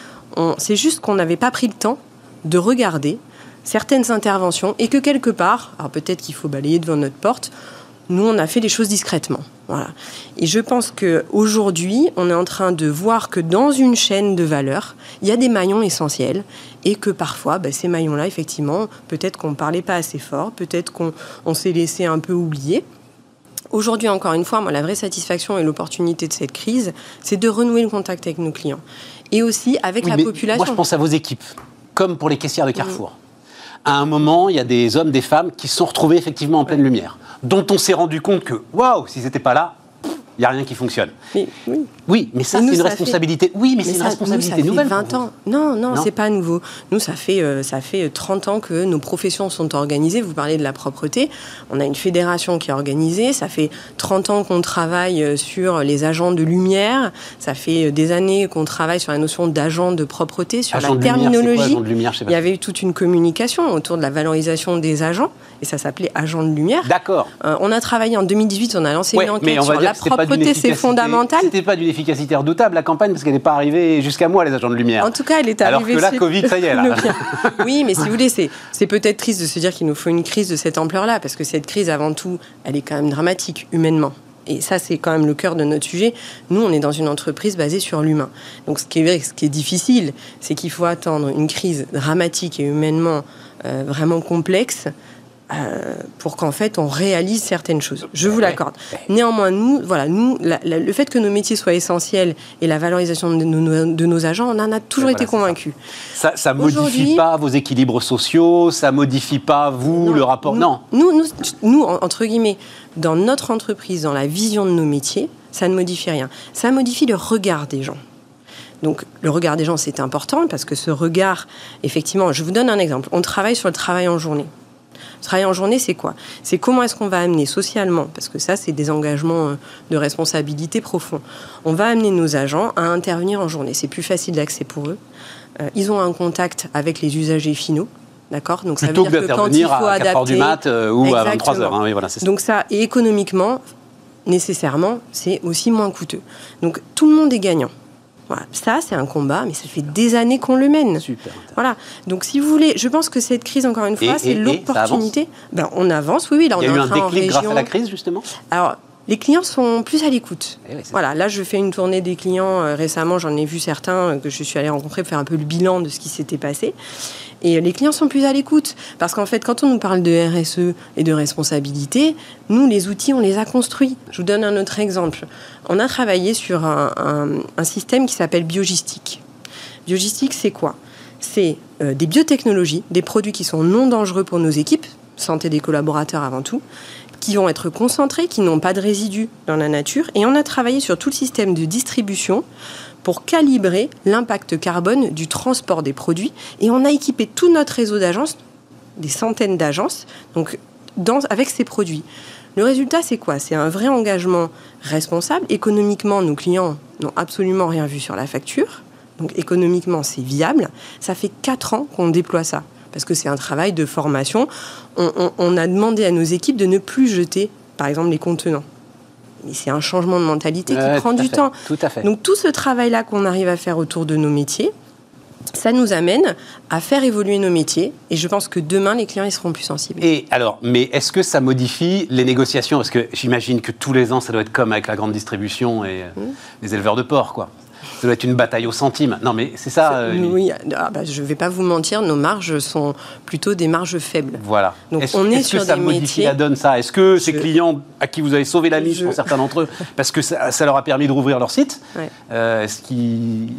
c'est juste qu'on n'avait pas pris le temps de regarder certaines interventions et que quelque part, alors peut-être qu'il faut balayer devant notre porte, nous, on a fait les choses discrètement. Voilà. Et je pense qu'aujourd'hui, on est en train de voir que dans une chaîne de valeur, il y a des maillons essentiels et que parfois, bah, ces maillons-là, effectivement, peut-être qu'on ne parlait pas assez fort, peut-être qu'on s'est laissé un peu oublier. Aujourd'hui, encore une fois, moi, la vraie satisfaction et l'opportunité de cette crise, c'est de renouer le contact avec nos clients. Et aussi avec la population. Moi, je pense à vos équipes, comme pour les caissières de Carrefour. À un moment, il y a des hommes, des femmes qui se sont retrouvés effectivement en pleine lumière dont on s'est rendu compte que, waouh, s'ils n'étaient pas là, il n'y a rien qui fonctionne. oui. oui. mais ça, c'est une responsabilité. oui, mais, c'est une responsabilité nous, fait 20 ans. Non, non, non. c'est pas nouveau. Nous, ça fait, euh, ça fait 30 ans que nos professions sont organisées. Vous parlez de la propreté. On a une fédération qui est organisée. Ça fait 30 ans qu'on travaille euh, sur les agents de lumière. Ça fait euh, des années qu'on travaille sur la notion d'agent de propreté, sur la terminologie. Il y avait eu toute une communication autour de la valorisation des agents. Et ça s'appelait agent de lumière. D'accord. on a travaillé en 2018. On a lancé une enquête sur la propreté c'est fondamental. C'était pas d'une efficacité redoutable, la campagne, parce qu'elle n'est pas arrivée jusqu'à moi, les agents de lumière. En tout cas, elle est arrivée. Alors que là, Covid, ça y est, là. oui, mais si vous voulez, c'est peut-être triste de se dire qu'il nous faut une crise de cette ampleur-là, parce que cette crise, avant tout, elle est quand même dramatique, humainement. Et ça, c'est quand même le cœur de notre sujet. Nous, on est dans une entreprise basée sur l'humain. Donc, ce qui est, ce qui est difficile, c'est qu'il faut attendre une crise dramatique et humainement euh, vraiment complexe euh, pour qu'en fait on réalise certaines choses. Je vous l'accorde. Néanmoins, nous, voilà, nous, le fait que nos métiers soient essentiels et la valorisation de nos, de nos agents, on en a toujours été convaincus. Ça, ça modifie pas vos équilibres sociaux, ça modifie pas vous le rapport. non. Nous, nous, nous, entre guillemets, dans notre entreprise, dans la vision de nos métiers, ça ne modifie rien. Ça modifie le regard des gens. Donc le regard des gens, c'est important parce que ce regard, effectivement, je vous donne un exemple. On travaille sur le travail en journée. Travailler en journée, c'est quoi? C'est comment est-ce qu'on va amener socialement, parce que ça, c'est des engagements euh, de responsabilité profonds. On va amener nos agents à intervenir en journée. C'est plus facile d'accès pour eux. Euh, ils ont un contact avec les usagers finaux. D'accord? Donc ça veut dire que quand il faut à 4 heures du mat euh, ou à 23 heures. Hein, voilà, Donc ça, et économiquement, nécessairement, c'est aussi moins coûteux. Donc tout le monde est gagnant. Ça, c'est un combat, mais ça fait des années qu'on le mène. Super. Voilà. Donc, si vous voulez, je pense que cette crise, encore une fois, c'est l'opportunité. Ben, on avance, oui, oui. Là, on Il y a eu un déclic grâce à la crise, justement? Alors, les clients sont plus à l'écoute. Eh voilà, là, je fais une tournée des clients euh, récemment. J'en ai vu certains euh, que je suis allée rencontrer pour faire un peu le bilan de ce qui s'était passé. Et les clients sont plus à l'écoute. Parce qu'en fait, quand on nous parle de RSE et de responsabilité, nous, les outils, on les a construits. Je vous donne un autre exemple. On a travaillé sur un, système qui s'appelle Biogistique. Biogistique, c'est quoi? C'est euh, des biotechnologies, des produits qui sont non dangereux pour nos équipes, santé des collaborateurs avant tout, qui vont être concentrés, qui n'ont pas de résidus dans la nature. Et on a travaillé sur tout le système de distribution pour calibrer l'impact carbone du transport des produits. Et on a équipé tout notre réseau d'agences, des centaines d'agences, donc avec ces produits. Le résultat, c'est quoi? C'est un vrai engagement responsable. Économiquement, nos clients n'ont absolument rien vu sur la facture. Donc économiquement, c'est viable. Ça fait quatre ans qu'on déploie ça. Parce que c'est un travail de formation. on a demandé à nos équipes de ne plus jeter, par exemple, les contenants mais c'est un changement de mentalité qui prend du temps. Tout à fait. Donc tout ce travail-là qu'on arrive à faire autour de nos métiers, ça nous amène à faire évoluer nos métiers et je pense que demain les clients ils seront plus sensibles. Et alors, mais est-ce que ça modifie les négociations? Parce que j'imagine que tous les ans ça doit être comme avec la grande distribution et mmh. les éleveurs de porc, quoi. Ça doit être une bataille au centime. Non, mais c'est ça. Euh, oui, ah, bah, je ne vais pas vous mentir, nos marges sont plutôt des marges faibles. Voilà. Donc est on est, sur que ça modifie la donne ça? Est-ce que ces clients à qui vous avez sauvé la mise, pour certains d'entre eux, parce que ça, leur a permis de rouvrir leur site, euh, est-ce qu'ils...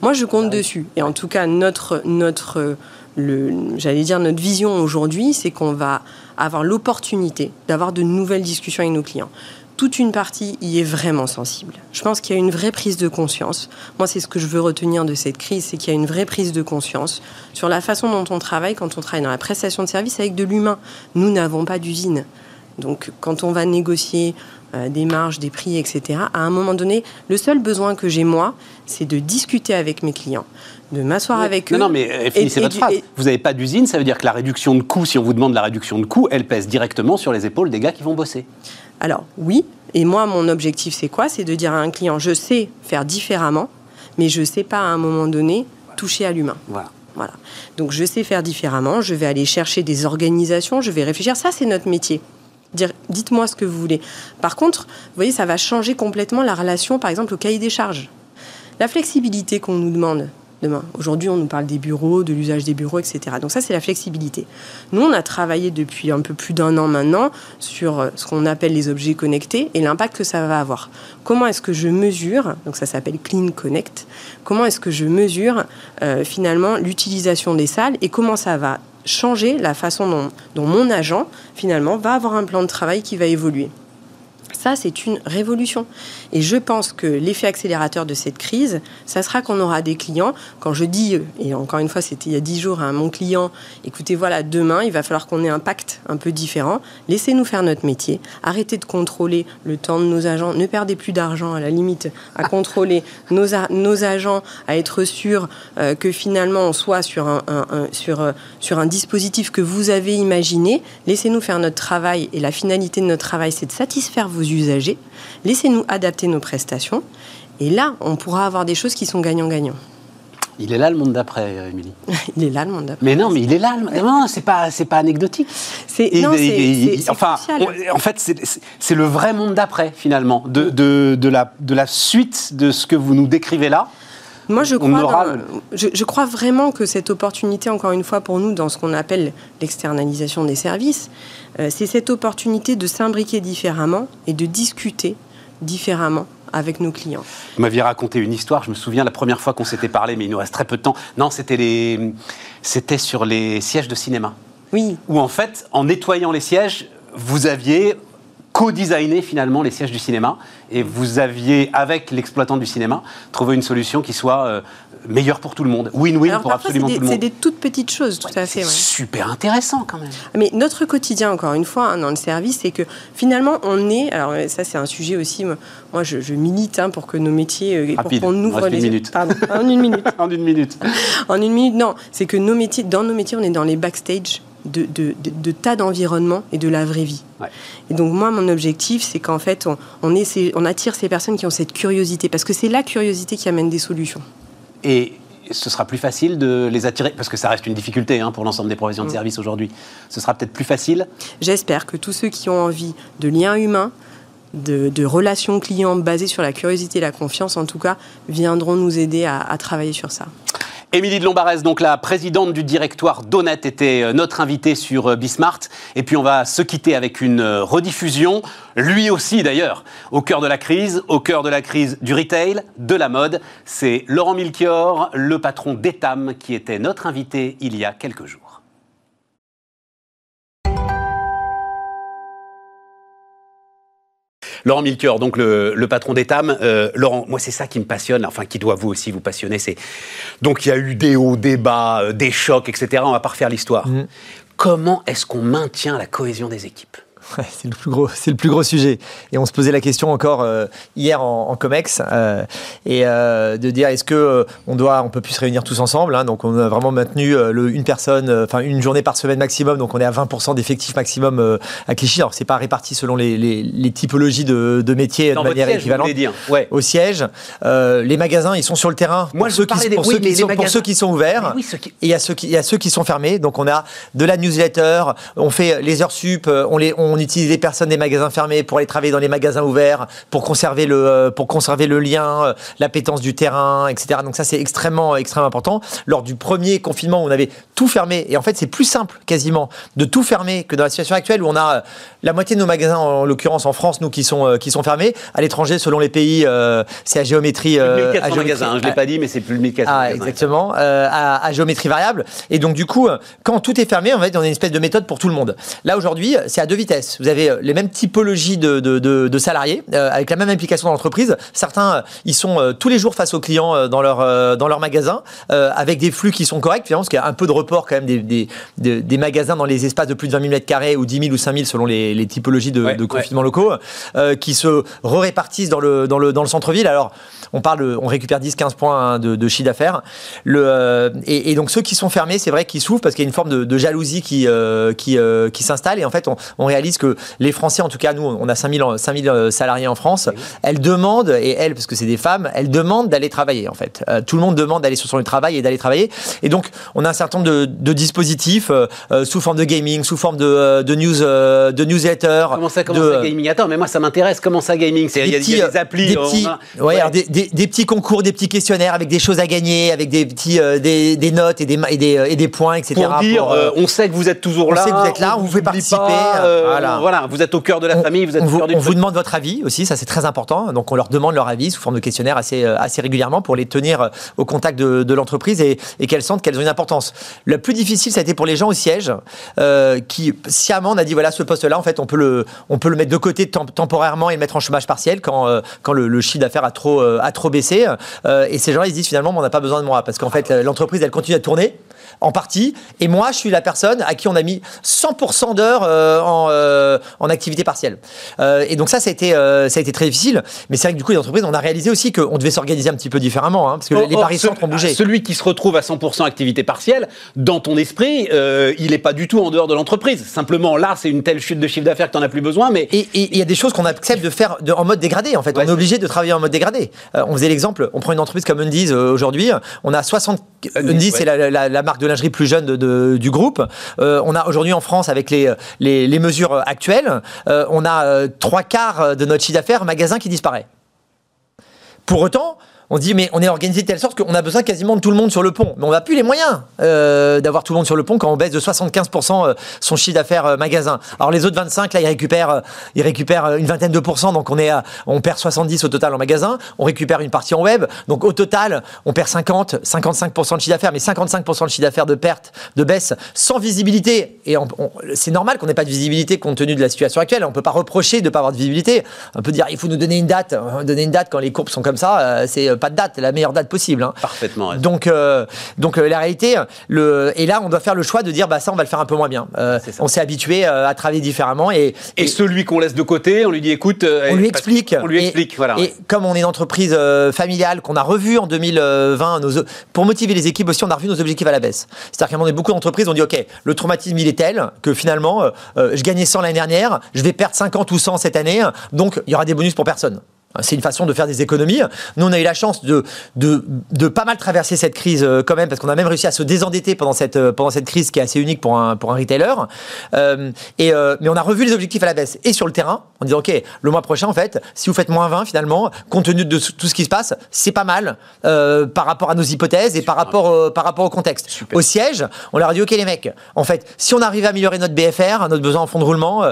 Moi, je compte dessus. Et en tout cas, notre, notre j'allais dire notre vision aujourd'hui, c'est qu'on va avoir l'opportunité d'avoir de nouvelles discussions avec nos clients toute une partie y est vraiment sensible. Je pense qu'il y a une vraie prise de conscience. Moi, c'est ce que je veux retenir de cette crise, c'est qu'il y a une vraie prise de conscience sur la façon dont on travaille quand on travaille dans la prestation de services avec de l'humain. Nous n'avons pas d'usine. Donc, quand on va négocier euh, des marges, des prix, etc., à un moment donné, le seul besoin que j'ai moi, c'est de discuter avec mes clients, de m'asseoir avec eux. Non, non, mais euh, finissez votre phrase. Vous n'avez pas d'usine, ça veut dire que la réduction de coûts, si on vous demande la réduction de coûts, elle pèse directement sur les épaules des gars qui vont bosser. Alors, oui. Et moi, mon objectif, c'est quoi? C'est de dire à un client, je sais faire différemment, mais je ne sais pas à un moment donné toucher à l'humain. Voilà. Voilà. Donc je sais faire différemment, je vais aller chercher des organisations, je vais réfléchir. Ça, c'est notre métier. Dites-moi ce que vous voulez. Par contre, vous voyez, ça va changer complètement la relation, par exemple, au cahier des charges. La flexibilité qu'on nous demande, Aujourd'hui, on nous parle des bureaux, de l'usage des bureaux, etc. Donc ça, c'est la flexibilité. Nous, on a travaillé depuis un peu plus d'un an maintenant sur euh, ce qu'on appelle les objets connectés et l'impact que ça va avoir. Comment est-ce que je mesure, donc ça s'appelle Clean Connect, comment est-ce que je mesure euh, finalement l'utilisation des salles et comment ça va changer la façon dont mon agent, finalement, va avoir un plan de travail qui va évoluer? Ça, c'est une révolution. Et je pense que l'effet accélérateur de cette crise, ça sera qu'on aura des clients. Quand je dis, et encore une fois, c'était il y a dix jours à mon client, écoutez, voilà, demain, il va falloir qu'on ait un pacte un peu différent. Laissez-nous faire notre métier. Arrêtez de contrôler le temps de nos agents. Ne perdez plus d'argent, à la limite, à contrôler nos, agents, à être sûr euh, que finalement, on soit sur un, euh, sur un dispositif que vous avez imaginé. Laissez-nous faire notre travail. Et la finalité de notre travail, c'est de satisfaire vos usagers. Laissez-nous adapter nos prestations. Et là, on pourra avoir des choses qui sont gagnant-gagnant. Il est là le monde d'après, Émilie. il est là le monde d'après. Mais non, mais il est là. Le... Non, c'est pas, c'est pas anecdotique. C'est, non, c'est, enfin, en fait, c'est, le vrai monde d'après finalement, de, de, de, la, de la suite de ce que vous nous décrivez là. Moi, je crois, je, je, crois vraiment que cette opportunité, encore une fois, pour nous, dans ce qu'on appelle l'externalisation des services, euh, c'est cette opportunité de s'imbriquer différemment et de discuter différemment avec nos clients. Vous m'aviez raconté une histoire, je me souviens la première fois qu'on s'était parlé, mais il nous reste très peu de temps. Non, c'était les... c'était sur les sièges de cinéma. Oui. Où en fait, en nettoyant les sièges, vous aviez co-designé finalement les sièges du cinéma et vous aviez, avec l'exploitant du cinéma, trouvé une solution qui soit euh, meilleure pour tout le monde. Win-win pour absolument tout le monde. C'est des toutes petites choses, tout à fait. Super intéressant quand même. Mais notre quotidien, encore une fois, hein, dans le service, c'est que finalement, on est. Alors, ça, c'est un sujet aussi. Moi, je, milite hein, pour que nos métiers. Euh, Rapide. Pour qu'on ouvre les. Une minute. Pardon, en une minute. en une minute. en une minute, non. C'est que nos métiers, dans nos métiers, on est dans les backstage de, de, tas d'environnements et de la vraie vie. Et donc moi, mon objectif, c'est qu'en fait, on, on, on attire ces personnes qui ont cette curiosité, parce que c'est la curiosité qui amène des solutions. Et ce sera plus facile de les attirer, parce que ça reste une difficulté hein, pour l'ensemble des professions de mm. service aujourd'hui. Ce sera peut-être plus facile J'espère que tous ceux qui ont envie de liens humains, de, de, relations clients basées sur la curiosité et la confiance, en tout cas, viendront nous aider à, à travailler sur ça. Émilie de Lombarès, donc la présidente du directoire d'Honnête, était euh, notre invitée sur euh, Bismart. Et puis on va se quitter avec une euh, rediffusion, lui aussi d'ailleurs, au cœur de la crise, au cœur de la crise du retail, de la mode. C'est Laurent Milchior, le patron d'Etam, qui était notre invité il y a quelques jours. Laurent Milker, donc le, patron d'Etam. Euh, Laurent, moi c'est ça qui me passionne, enfin qui doit vous aussi vous passionner. C'est donc il y a eu des hauts, des bas, euh, des chocs, etc. On va pas refaire l'histoire. Mm. Comment est-ce qu'on maintient la cohésion des équipes? c'est le plus gros, c'est le plus gros sujet. Et on se posait la question encore euh, hier en, Comex euh, et euh, de dire est-ce que on doit, on peut plus se réunir tous ensemble. Hein. donc on a vraiment maintenu le, une personne, enfin une journée par semaine maximum. Donc on est à 20% d'effectifs maximum à Clichy. Alors c'est pas réparti selon les, les, typologies de, de métiers de manière équivalente. Ouais. Au siège, les magasins ils sont sur le terrain. Moi pour, ceux qui, pour, ceux qui sont, pour ceux qui sont ouverts. Et il y a ceux qui, il y a ceux qui sont fermés. Donc on a de la newsletter, on fait les heures sup, on les, on utilise les personnes des magasins fermés pour aller travailler dans les magasins ouverts, pour conserver le, euh, pour conserver le lien, euh, l'appétence du terrain, etc. Donc ça, c'est extrêmement, extrêmement important. Lors du premier confinement, on avait tout fermé. Et en fait, c'est plus simple, quasiment, de tout fermer que dans la situation actuelle où on a euh, la moitié de nos magasins, en l'occurrence en France, nous, qui sont, qui sont fermés. À l'étranger, selon les pays, c'est à géométrie. Plus 1400 magasins, hein, je ne l'ai pas dit, mais c'est plus de 1400 ah, Exactement, à, à, géométrie variable. Et donc, du coup, quand tout est fermé, en fait, on a une espèce de méthode pour tout le monde. Là, aujourd'hui, c'est à deux vitesses Vous avez les mêmes typologies de, de, salariés avec la même implication dans l'entreprise. Certains, ils sont tous les jours face aux clients dans leur, dans leur magasin avec des flux qui sont corrects, finalement, parce qu'il y a un peu de report quand même des, des, des, magasins dans les espaces de plus de 20 000 m2 ou 10 000 ou 5 000 selon les, les typologies de, de confinement locaux, qui se répartissent dans le, dans le, dans le centre-ville. Alors, on parle, on récupère 10-15 points de, de chiffre d'affaires. Le, et, donc ceux qui sont fermés, c'est vrai qu'ils souffrent parce qu'il y a une forme de, jalousie qui, euh, qui, euh, qui s'installe. Et en fait, on, réalise que les Français, en tout cas nous, on a 5000, 5000 euh, salariés en France, elles demandent, et elles, parce que c'est des femmes, elles demandent d'aller travailler en fait. tout le monde demande d'aller sur son travail et d'aller travailler. Et donc, on a un certain nombre de, dispositifs sous forme de gaming, sous forme de, de news, de newsletter. Comment ça, comment ça gaming? Attends, mais moi ça m'intéresse. Comment ça gaming? Il y, a des applis. Des petits, ouais, des, des, petits concours, des petits questionnaires avec des choses à gagner, avec des petits, des, des, notes et des, et des, et des points, etc. Pour dire, euh, on sait que vous êtes toujours là. On sait que vous êtes là, on vous fait participer. Euh, voilà. voilà. vous êtes au cœur de la famille, vous êtes on, vous, on vous demande votre avis aussi, ça c'est très important. Donc on leur demande leur avis sous forme de questionnaire assez, euh, assez régulièrement pour les tenir au contact de, de l'entreprise et, et qu'elles sentent qu'elles ont une importance. Le plus difficile, ça a été pour les gens au siège qui, sciemment, on a dit voilà, ce poste-là, en fait, on peut, le, on peut le mettre de côté temporairement et le mettre en chômage partiel quand, quand le, chiffre d'affaires a trop, a trop baissé. et ces gens-là, ils disent finalement, on n'a pas besoin de moi parce qu'en fait, l'entreprise, elle continue à tourner en partie. Et moi, je suis la personne à qui on a mis 100% d'heures euh, en, euh, en, activité partielle. Euh, et donc ça, ça a, été, ça a été très difficile. Mais c'est vrai que du coup, les entreprises, on a réalisé aussi qu'on devait s'organiser un petit peu différemment, hein, parce que les paris centres ont bougé. Celui qui se retrouve à 100% activité partielle, dans ton esprit, il n'est pas du tout en dehors de l'entreprise. Simplement, là, c'est une telle chute de chiffre d'affaires que tu n'en as plus besoin. Mais et il y a des choses qu'on accepte de faire de, en mode dégradé. En fait, on est obligé de travailler en mode dégradé. on faisait l'exemple. On prend une entreprise comme Undies aujourd'hui. On a 60. Undies, c'est la, la, la, marque de lingerie plus jeune de, du groupe. Euh, on a aujourd'hui en France, avec les, les, mesures actuelles, euh, on a euh, trois quarts de notre chiffre d'affaires magasin qui disparaît. Pour autant, on dit mais on est organisé de telle sorte qu'on a besoin quasiment de tout le monde sur le pont. Mais on n'a plus les moyens euh, d'avoir tout le monde sur le pont quand on baisse de 75% euh, son chiffre d'affaires euh, magasin. Alors les autres 25 là ils récupèrent ils récupèrent une vingtaine de pourcents donc on est à, on perd 70 au total en magasin, on récupère une partie en web. Donc au total, on perd 50 55% de chiffre d'affaires mais 55% de chiffre d'affaires de perte, de baisse sans visibilité et c'est normal qu'on n'ait pas de visibilité compte tenu de la situation actuelle, on peut pas reprocher de pas avoir de visibilité. On peut dire il faut nous donner une date, donner une date quand les courbes sont comme ça, c'est pas de date, la meilleure date possible. Hein. Parfaitement. Donc, euh, donc euh, la réalité, le, et là, on doit faire le choix de dire, bah ça, on va le faire un peu moins bien. Euh, on s'est habitué à travailler différemment. Et, et, celui qu'on laisse de côté, on lui dit, écoute, on lui explique. On lui explique, voilà. Et comme on est une entreprise familiale qu'on a revu en 2020, nos, pour motiver les équipes aussi, on a revu nos objectifs à la baisse. C'est-à-dire qu'à un moment donné, beaucoup d'entreprises ont dit, ok, le traumatisme il est tel que finalement, je gagnais 100 l'année dernière, je vais perdre 50 ou 100 cette année, donc il y aura des bonus pour personne. C'est une façon de faire des économies. Nous, on a eu la chance de, de, de pas mal traverser cette crise euh, quand même, parce qu'on a même réussi à se désendetter pendant cette, euh, pendant cette crise qui est assez unique pour un, pour un retailer. Euh, et, euh, mais on a revu les objectifs à la baisse. Et sur le terrain, on dit, OK, le mois prochain, en fait, si vous faites moins 20, finalement, compte tenu de tout ce qui se passe, c'est pas mal euh, par rapport à nos hypothèses et par rapport, par rapport au contexte. Au siège, on leur a dit, OK, les mecs, en fait, si on arrive à améliorer notre BFR, notre besoin en fonds de roulement,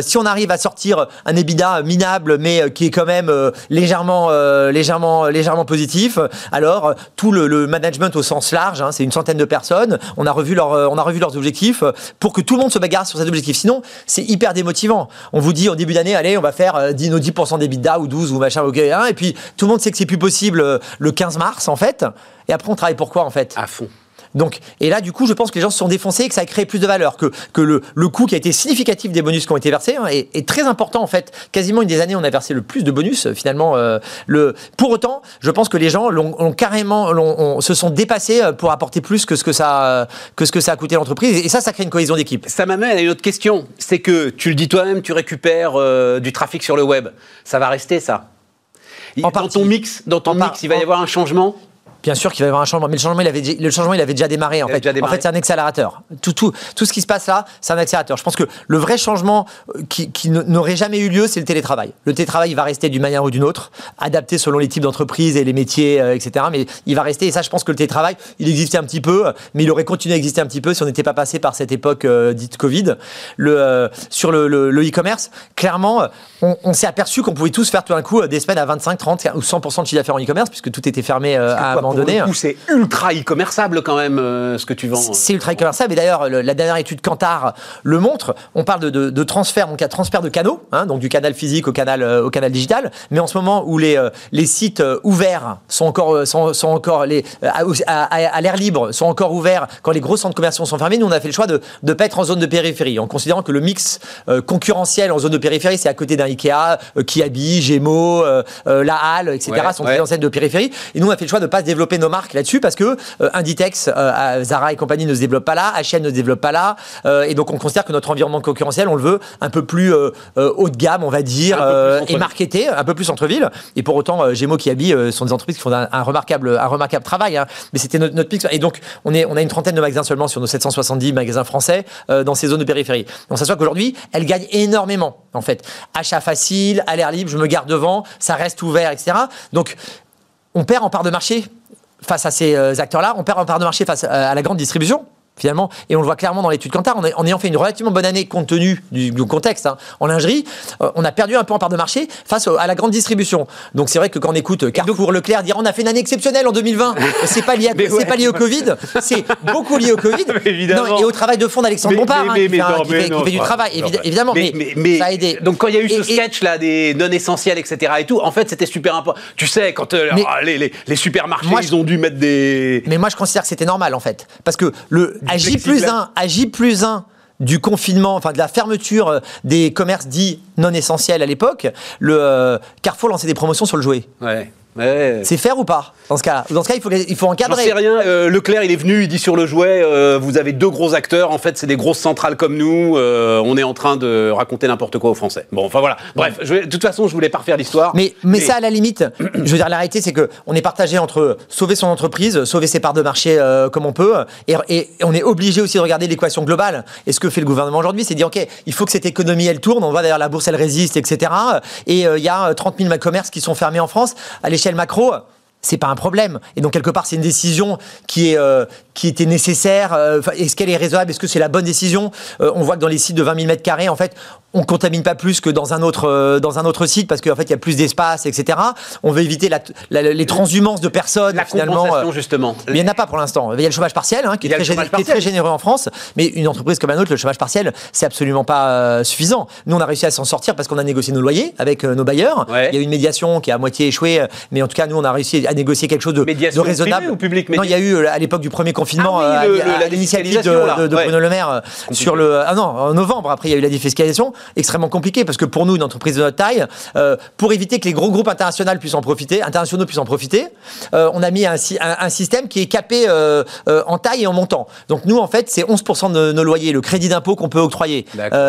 si on arrive à sortir un EBITDA minable, mais qui est quand même légèrement, euh, légèrement, légèrement positif. Alors euh, tout le, management au sens large, hein, c'est une centaine de personnes. On a revu leur, on a revu leurs objectifs pour que tout le monde se bagarre sur cet objectif. Sinon, c'est hyper démotivant. On vous dit au début d'année, allez, on va faire 10, nos 10% d'EBITDA ou 12 ou machin, ok, hein, et puis tout le monde sait que c'est plus possible le 15 mars en fait. Et après, on travaille pour quoi en fait? À fond. Donc, et là, du coup, je pense que les gens se sont défoncés et que ça a créé plus de valeur, que, que le, le coût qui a été significatif des bonus qui ont été versés hein, est, très important en fait. Quasiment une des années, on a versé le plus de bonus euh, finalement. Euh, le... Pour autant, je pense que les gens l'ont carrément, se sont dépassés euh, pour apporter plus que ce que ça, que ce que ça a coûté l'entreprise. Et ça, ça crée une cohésion d'équipe. Ça m'amène à une autre question. C'est que tu le dis toi-même, tu récupères du trafic sur le web. Ça va rester ça. En dans ton mix, dans ton mix, il va y avoir un changement? Bien sûr qu'il va y avoir un changement, mais le changement, il avait, le changement, il avait déjà démarré. En fait, en fait c'est un accélérateur. Tout, tout, tout ce qui se passe là, c'est un accélérateur. Je pense que le vrai changement euh, qui, qui n'aurait jamais eu lieu, c'est le télétravail. Le télétravail, il va rester d'une manière ou d'une autre, adapté selon les types d'entreprises et les métiers, euh, etc. Mais il va rester. Et ça, je pense que le télétravail, il existait un petit peu, mais il aurait continué à exister un petit peu si on n'était pas passé par cette époque euh, dite Covid. Le, sur le e-commerce, clairement, on, s'est aperçu qu'on pouvait tous faire tout d'un coup des semaines à 25, 30 ou 100% de chiffre d'affaires en e-commerce, puisque tout était fermé à un moment donné. C'est ultra e-commerçable quand même ce que tu vends. C'est ultra e-commerçable. Et d'ailleurs, la dernière étude Kantar le montre. On parle de, transfert, donc à transfert de canaux, hein, donc du canal physique au canal, au canal digital. Mais en ce moment où les, les sites ouverts sont encore, sont, sont encore les, à, l'air libre, sont encore ouverts quand les gros centres commerciaux sont fermés, nous on a fait le choix de ne pas être en zone de périphérie, en considérant que le mix concurrentiel en zone de périphérie, c'est à côté d'un Ikea, Kiabi, Gémeaux, La Halle, etc. sont des enseignes de périphérie. Et nous, on a fait le choix de ne pas développer nos marques là-dessus parce que euh, Inditex, euh, Zara et compagnie ne se développent pas là, H&M ne se développe pas là. Euh, et donc, on considère que notre environnement concurrentiel, on le veut un peu plus haut de gamme, on va dire, et marketé, un peu plus centre-ville. Et pour autant, Gémeaux, Kiabi sont des entreprises qui font un, remarquable, un remarquable travail. Hein. Mais c'était notre, notre Et donc, on, est, on a une trentaine de magasins seulement sur nos 770 magasins français dans ces zones de périphérie. On s'assure qu'aujourd'hui, elles gagnent énormément, en fait. Achat facile, à l'air libre, je me garde devant, ça reste ouvert, etc. Donc, on perd en part de marché face à ces euh, acteurs-là, on perd en part de marché face à la grande distribution finalement. Et on le voit clairement dans l'étude Kantar, en ayant fait une relativement bonne année compte tenu du, contexte hein, en lingerie, euh, on a perdu un peu en part de marché face à la grande distribution. Donc c'est vrai que quand on écoute Carrefour, Leclerc dire on a fait une année exceptionnelle en 2020, c'est pas lié, c'est pas lié au Covid, c'est beaucoup lié au Covid. et au travail de fond d'Alexandre Bompard, hein, qui, fait, du travail, évidemment. Mais, ça a aidé. Donc quand il y a eu ce sketch là des non essentiels, etc. et tout, en fait c'était super important. Tu sais, quand euh, les, les, supermarchés, ils ont dû mettre des. Mais moi je considère que c'était normal en fait, parce que le à J plus 1, à J plus 1 du confinement, enfin de la fermeture euh, des commerces dits non essentiels à l'époque, le euh, Carrefour lançait des promotions sur le jouet. Ouais. C'est faire ou pas dans ce cas Dans ce cas, il faut, il faut encadrer. Je sais rien. Euh, Leclerc, il est venu, il dit sur le jouet, euh, vous avez deux gros acteurs. En fait, c'est des grosses centrales comme nous. Euh, on est en train de raconter n'importe quoi aux Français. Bon, enfin voilà. Bref, je de toute façon, je voulais pas refaire l'histoire. Mais, mais, ça, à la limite, je veux dire, la réalité, c'est que on est partagé entre sauver son entreprise, sauver ses parts de marché comme on peut, et, et on est obligé aussi de regarder l'équation globale. Et ce que fait le gouvernement aujourd'hui, c'est dire, ok, il faut que cette économie elle tourne. On voit d'ailleurs la bourse elle résiste, etc. Et il y a 30 000 commerces qui sont fermés en France à l'échelle macro c'est pas un problème. Et donc quelque part, c'est une décision qui est euh, qui était nécessaire. Euh, est-ce qu'elle est raisonnable? Est-ce que c'est la bonne décision? Euh, On voit que dans les sites de 20 000 mètres carrés, en fait, on contamine pas plus que dans un autre dans un autre site parce qu'en fait, il y a plus d'espace, etc. On veut éviter la, les transhumances de personnes. La finalement, justement. Mais il n'y en a pas pour l'instant. Il y a le chômage partiel, hein, qui, est très, très, généreux en France. Mais une entreprise comme la nôtre, le chômage partiel, c'est absolument pas suffisant. Nous, on a réussi à s'en sortir parce qu'on a négocié nos loyers avec nos bailleurs. Il y a eu une médiation qui a à moitié échoué, mais en tout cas, nous, on a réussi à négocier quelque chose de, de raisonnable. ou public Non, il y a eu euh, à l'époque du premier confinement ah euh, l'initiative de, Bruno Le Maire euh, sur le ah non en novembre. Après, il y a eu la défiscalisation, extrêmement compliqué parce que pour nous, une entreprise de notre taille, pour éviter que les gros groupes internationaux puissent en profiter, internationaux puissent en profiter, on a mis un, un, système qui est capé en taille et en montant. Donc nous, en fait, c'est 11% de nos loyers, le crédit d'impôt qu'on peut octroyer.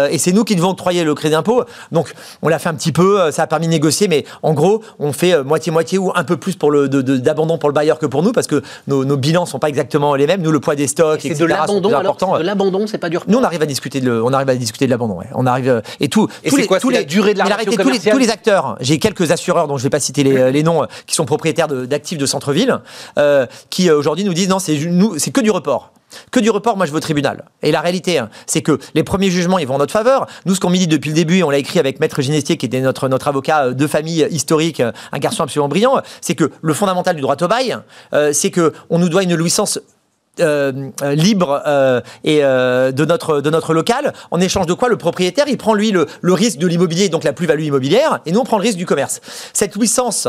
et c'est nous qui devons octroyer le crédit d'impôt. Donc on l'a fait un petit peu, ça a permis de négocier, mais en gros, on fait moitié-moitié ou un peu plus pour le d'abandon pour le bailleur que pour nous parce que nos, nos bilans sont pas exactement les mêmes. Nous, le poids des stocks, c'est de l'abandon. De l'abandon, c'est pas dur. Nous, on arrive à discuter de, on arrive à discuter de l'abandon. On arrive euh, et tout. Et tous les, quoi, tous les, la durée de la tous, les, tous les acteurs. J'ai quelques assureurs dont je vais pas citer les, les noms, euh, qui sont propriétaires d'actifs de, centre-ville, euh, qui aujourd'hui nous disent non, c'est que du report que du report, moi je veux au tribunal. Et la réalité, hein, c'est que les premiers jugements, ils vont en notre faveur. Nous, ce qu'on dit depuis le début, et on l'a écrit avec Maître Ginestier, qui était notre, notre avocat de famille historique, un garçon absolument brillant, c'est que le fondamental du droit au bail, c'est que on nous doit une louissance euh, libre euh, et euh, de notre de notre local en échange de quoi le propriétaire il prend lui le, le risque de l'immobilier donc la plus-value immobilière et nous on prend le risque du commerce. Cette licence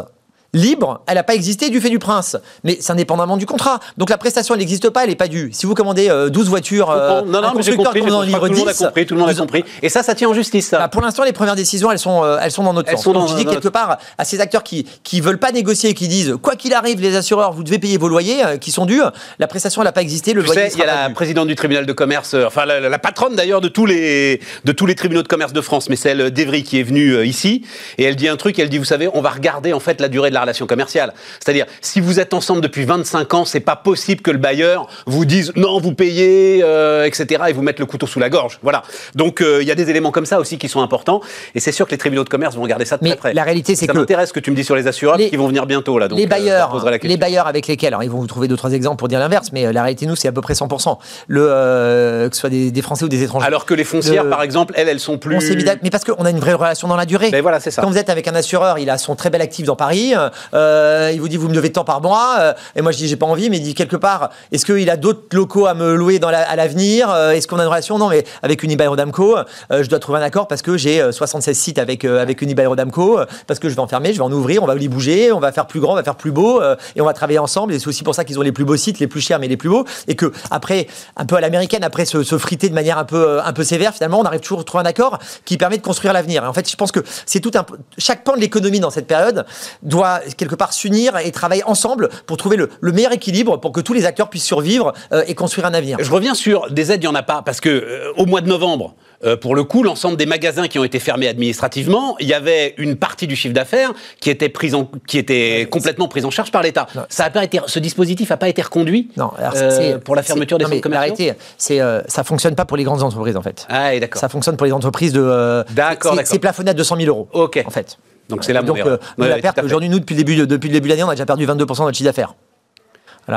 libre, elle n'a pas existé du fait du prince. Mais c'est indépendamment du contrat. Donc la prestation, elle n'existe pas, elle n'est pas due. Si vous commandez 12 euh, voitures, euh, non, non, un constructeur compris, le livre 10... Tout le monde a compris, tout le monde a compris. Et ça, ça tient en justice, ça. Bah, pour l'instant, les premières décisions, elles sont, euh, elles sont dans notre elles sens. Sont dans, Donc, je dis quelque part à ces acteurs qui qui veulent pas négocier et qui disent, quoi qu'il arrive, les assureurs, vous devez payer vos loyers qui sont dus. La prestation, elle n'a pas existé. Le tu sais, il y a la présidente du tribunal de commerce, enfin la, patronne d'ailleurs de tous les de tous les tribunaux de commerce de France, mais celle d'Evry qui est venue ici, et elle dit un truc, elle dit, vous savez, on va regarder en fait la durée de la relation commerciale. C'est-à-dire, si vous êtes ensemble depuis 25 ans, c'est pas possible que le bailleur vous dise non, vous payez, euh, etc., et vous mette le couteau sous la gorge. Voilà. Donc, euh, il y a des éléments comme ça aussi qui sont importants, et c'est sûr que les tribunaux de commerce vont regarder ça de très près. La réalité, c'est que ça m'intéresse ce que tu me dis sur les assureurs qui vont venir bientôt là. Donc, les euh, bailleurs, les bailleurs avec lesquels, alors ils vont vous trouver deux trois exemples pour dire l'inverse, mais la réalité, nous, c'est à peu près 100%. Le, que ce soit des, Français ou des étrangers. Alors que les foncières, par exemple, elles, elles sont plus. mais parce qu'on a une vraie relation dans la durée. Mais ben voilà, c'est ça. Quand vous êtes avec un assureur, il a son très bel actif dans Paris, il vous dit vous me devez tant par mois, et moi je dis j'ai pas envie, mais il dit quelque part, est-ce qu'il a d'autres locaux à me louer à l'avenir Est-ce qu'on a une relation? Non, mais avec Unibail-Rodamco, je dois trouver un accord parce que j'ai 76 sites avec, avec Unibail-Rodamco, parce que je vais en fermer, je vais en ouvrir, on va les bouger, on va faire plus grand, on va faire plus beau, et on va travailler ensemble, et c'est aussi pour ça qu'ils ont les plus beaux sites, les plus chers, mais les plus beaux, et que après, un peu à l'américaine, après se, se friter de manière un peu, un peu sévère, finalement, on arrive toujours à trouver un accord qui permet de construire l'avenir. Et en fait, je pense que c'est tout un chaque pan de l'économie dans cette période doit quelque part s'unir et travailler ensemble pour trouver le, meilleur équilibre pour que tous les acteurs puissent survivre euh, et construire un avenir. Je reviens sur des aides, il n'y en a pas parce que euh, au mois de novembre, euh, pour le coup, l'ensemble des magasins qui ont été fermés administrativement, il y avait une partie du chiffre d'affaires qui était prise en, qui était complètement prise en charge par l'État. Ça a pas été, ce dispositif n'a pas été reconduit non, euh, pour la fermeture des centres commerciaux. c'est euh, ça fonctionne pas pour les grandes entreprises en fait. Ah, d'accord. Ça fonctionne pour les entreprises de. d'accord. C'est plafonné à 200 000 euros. Ok. En fait. Donc c'est la Donc, la perte aujourd'hui, nous depuis le début depuis le début de l'année, on a déjà perdu 22% de notre chiffre d'affaires.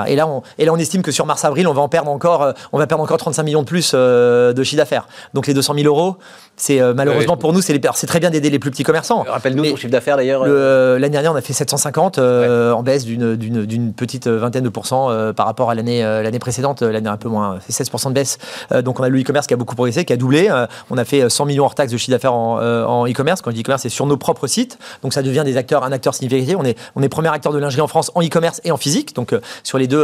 Et, là, on, et là, on estime que sur mars-avril, on va en perdre encore, euh, on va perdre encore 35 millions de plus euh, de chiffre d'affaires. Donc les 200 000 euros, c'est euh, malheureusement pour nous, c'est très bien d'aider les plus petits commerçants. Rappelle-nous ton chiffre d'affaires d'ailleurs. L'année dernière, on a fait 750 en baisse d'une petite vingtaine de pourcents par rapport à l'année l'année précédente. L'année un peu moins, c'est 16% de baisse. donc on a le e-commerce qui a beaucoup progressé, qui a doublé. on a fait 100 millions hors taxes de chiffre d'affaires en e-commerce. Quand je dis e-commerce, c'est sur nos propres sites. Donc ça devient des acteurs, un acteur significatif. On est, on est premier acteur de lingerie en France en e-commerce et en physique. Donc sur les deux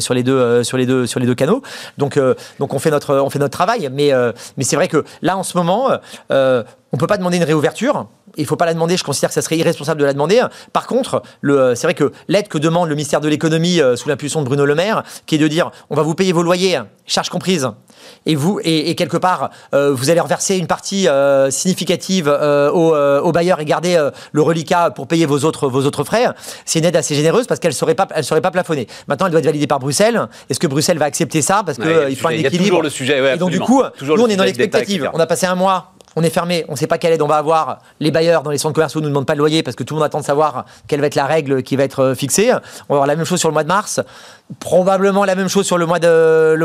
sur les deux euh, sur les deux sur les deux canaux. Donc euh, donc on fait notre on fait notre travail, mais euh, mais c'est vrai que là en ce moment euh, euh on peut pas demander une réouverture. Il faut pas la demander. Je considère que ça serait irresponsable de la demander. Par contre, c'est vrai que l'aide que demande le ministère de l'économie sous l'impulsion de Bruno Le Maire, qui est de dire on va vous payer vos loyers, charges comprises, et vous et, quelque part euh, vous allez reverser une partie euh, significative euh, aux, bailleurs et garder le reliquat pour payer vos autres vos autres frais. C'est une aide assez généreuse parce qu'elle serait pas elle serait pas plafonnée. Maintenant, elle doit être validée par Bruxelles. Est-ce que Bruxelles va accepter ça parce qu'il faut un équilibre. Il y a toujours le sujet. et donc du coup, nous on est dans l'expectative. On a passé un mois on est fermé, on ne sait pas quelle aide on va avoir. Les bailleurs dans les centres commerciaux ne nous demandent pas de loyer parce que tout le monde attend de savoir quelle va être la règle qui va être euh, fixée. On va avoir la même chose sur le mois de mars, probablement la même chose sur le mois le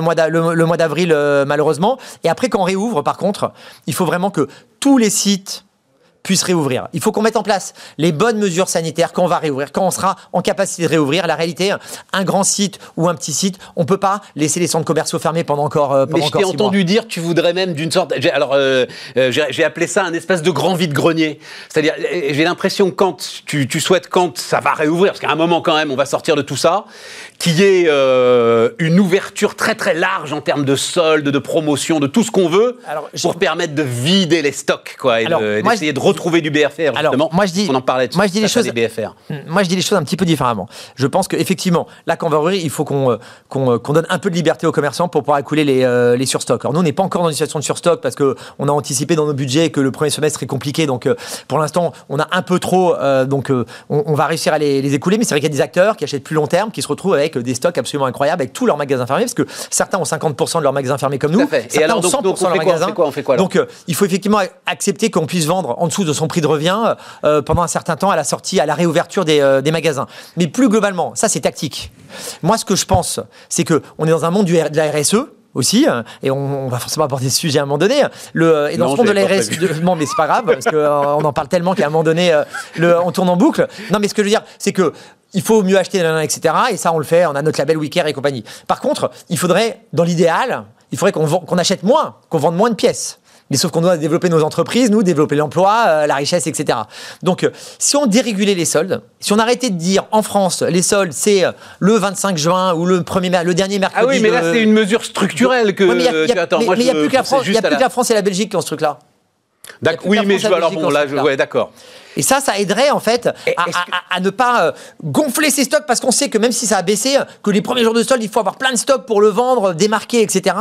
mois d'avril euh, malheureusement. Et après quand on réouvre, par contre, il faut vraiment que tous les sites puisse réouvrir. Il faut qu'on mette en place les bonnes mesures sanitaires quand on va réouvrir, quand on sera en capacité de réouvrir. La réalité, un grand site ou un petit site, on peut pas laisser les centres commerciaux fermés pendant encore. Euh, pendant Mais je t'ai entendu dire, tu voudrais même d'une sorte. Alors, euh, euh, j'ai appelé ça un espèce de grand vide-grenier. C'est-à-dire, j'ai l'impression que quand tu, tu, souhaites quand ça va réouvrir, parce qu'à un moment quand même, on va sortir de tout ça, qu'il y ait une ouverture très très large en termes de soldes, de promotion, de tout ce qu'on veut, pour permettre de vider les stocks, quoi, et d'essayer de, retrouver du BFR, justement. moi, je dis, on en parlait moi, je dis les choses, BFR. Moi, je dis les choses un petit peu différemment. Je pense qu'effectivement, là, quand on va ouvrir, il faut qu'on euh, euh, qu'on donne un peu de liberté aux commerçants pour pouvoir écouler les, euh, les surstocks. Alors, nous, on n'est pas encore dans une situation de surstock parce qu'on a anticipé dans nos budgets que le premier semestre est compliqué. Donc, pour l'instant, on a un peu trop. donc, on, va réussir à les, écouler. Mais c'est vrai qu'il y a des acteurs qui achètent plus long terme, qui se retrouvent avec des stocks absolument incroyables, avec tous leurs magasins fermés, parce que certains ont 50% de leurs magasins fermés comme nous. Et alors, ont 100% de leurs magasins. donc, il faut effectivement accepter qu'on puisse vendre en dessous de son prix de revient euh, pendant un certain temps à la sortie, à la réouverture des, euh, des magasins. Mais plus globalement, ça c'est tactique. Moi, ce que je pense, c'est que on est dans un monde du, de la RSE aussi, hein, et on, va forcément apporter ce sujet à un moment donné. Le, et dans ce monde de la RSE, non mais c'est pas grave, parce qu'on euh, en parle tellement qu'à un moment donné, le, on tourne en boucle. Non mais ce que je veux dire, c'est que il faut mieux acheter, etc. Et ça, on le fait, on a notre label Wicker et compagnie. Par contre, il faudrait, dans l'idéal, il faudrait qu'on achète moins, qu'on vende moins de pièces. Mais sauf qu'on doit développer nos entreprises, nous, développer l'emploi, euh, la richesse, etc. Donc, euh, si on dérégulait les soldes, si on arrêtait de dire en France, les soldes, c'est euh, le 25 juin ou le, premier, le dernier mercredi. Ah oui, mais là, c'est une mesure structurelle que. mais il n'y a, plus que la France, y a plus que la France et la Belgique qui ont ce truc-là. Oui, mais je, alors bon, là, je, ouais, d'accord. Et ça, ça aiderait en fait à, ne pas euh, gonfler ses stocks parce qu'on sait que même si ça a baissé, que les premiers jours de solde, il faut avoir plein de stocks pour le vendre, démarquer, etc.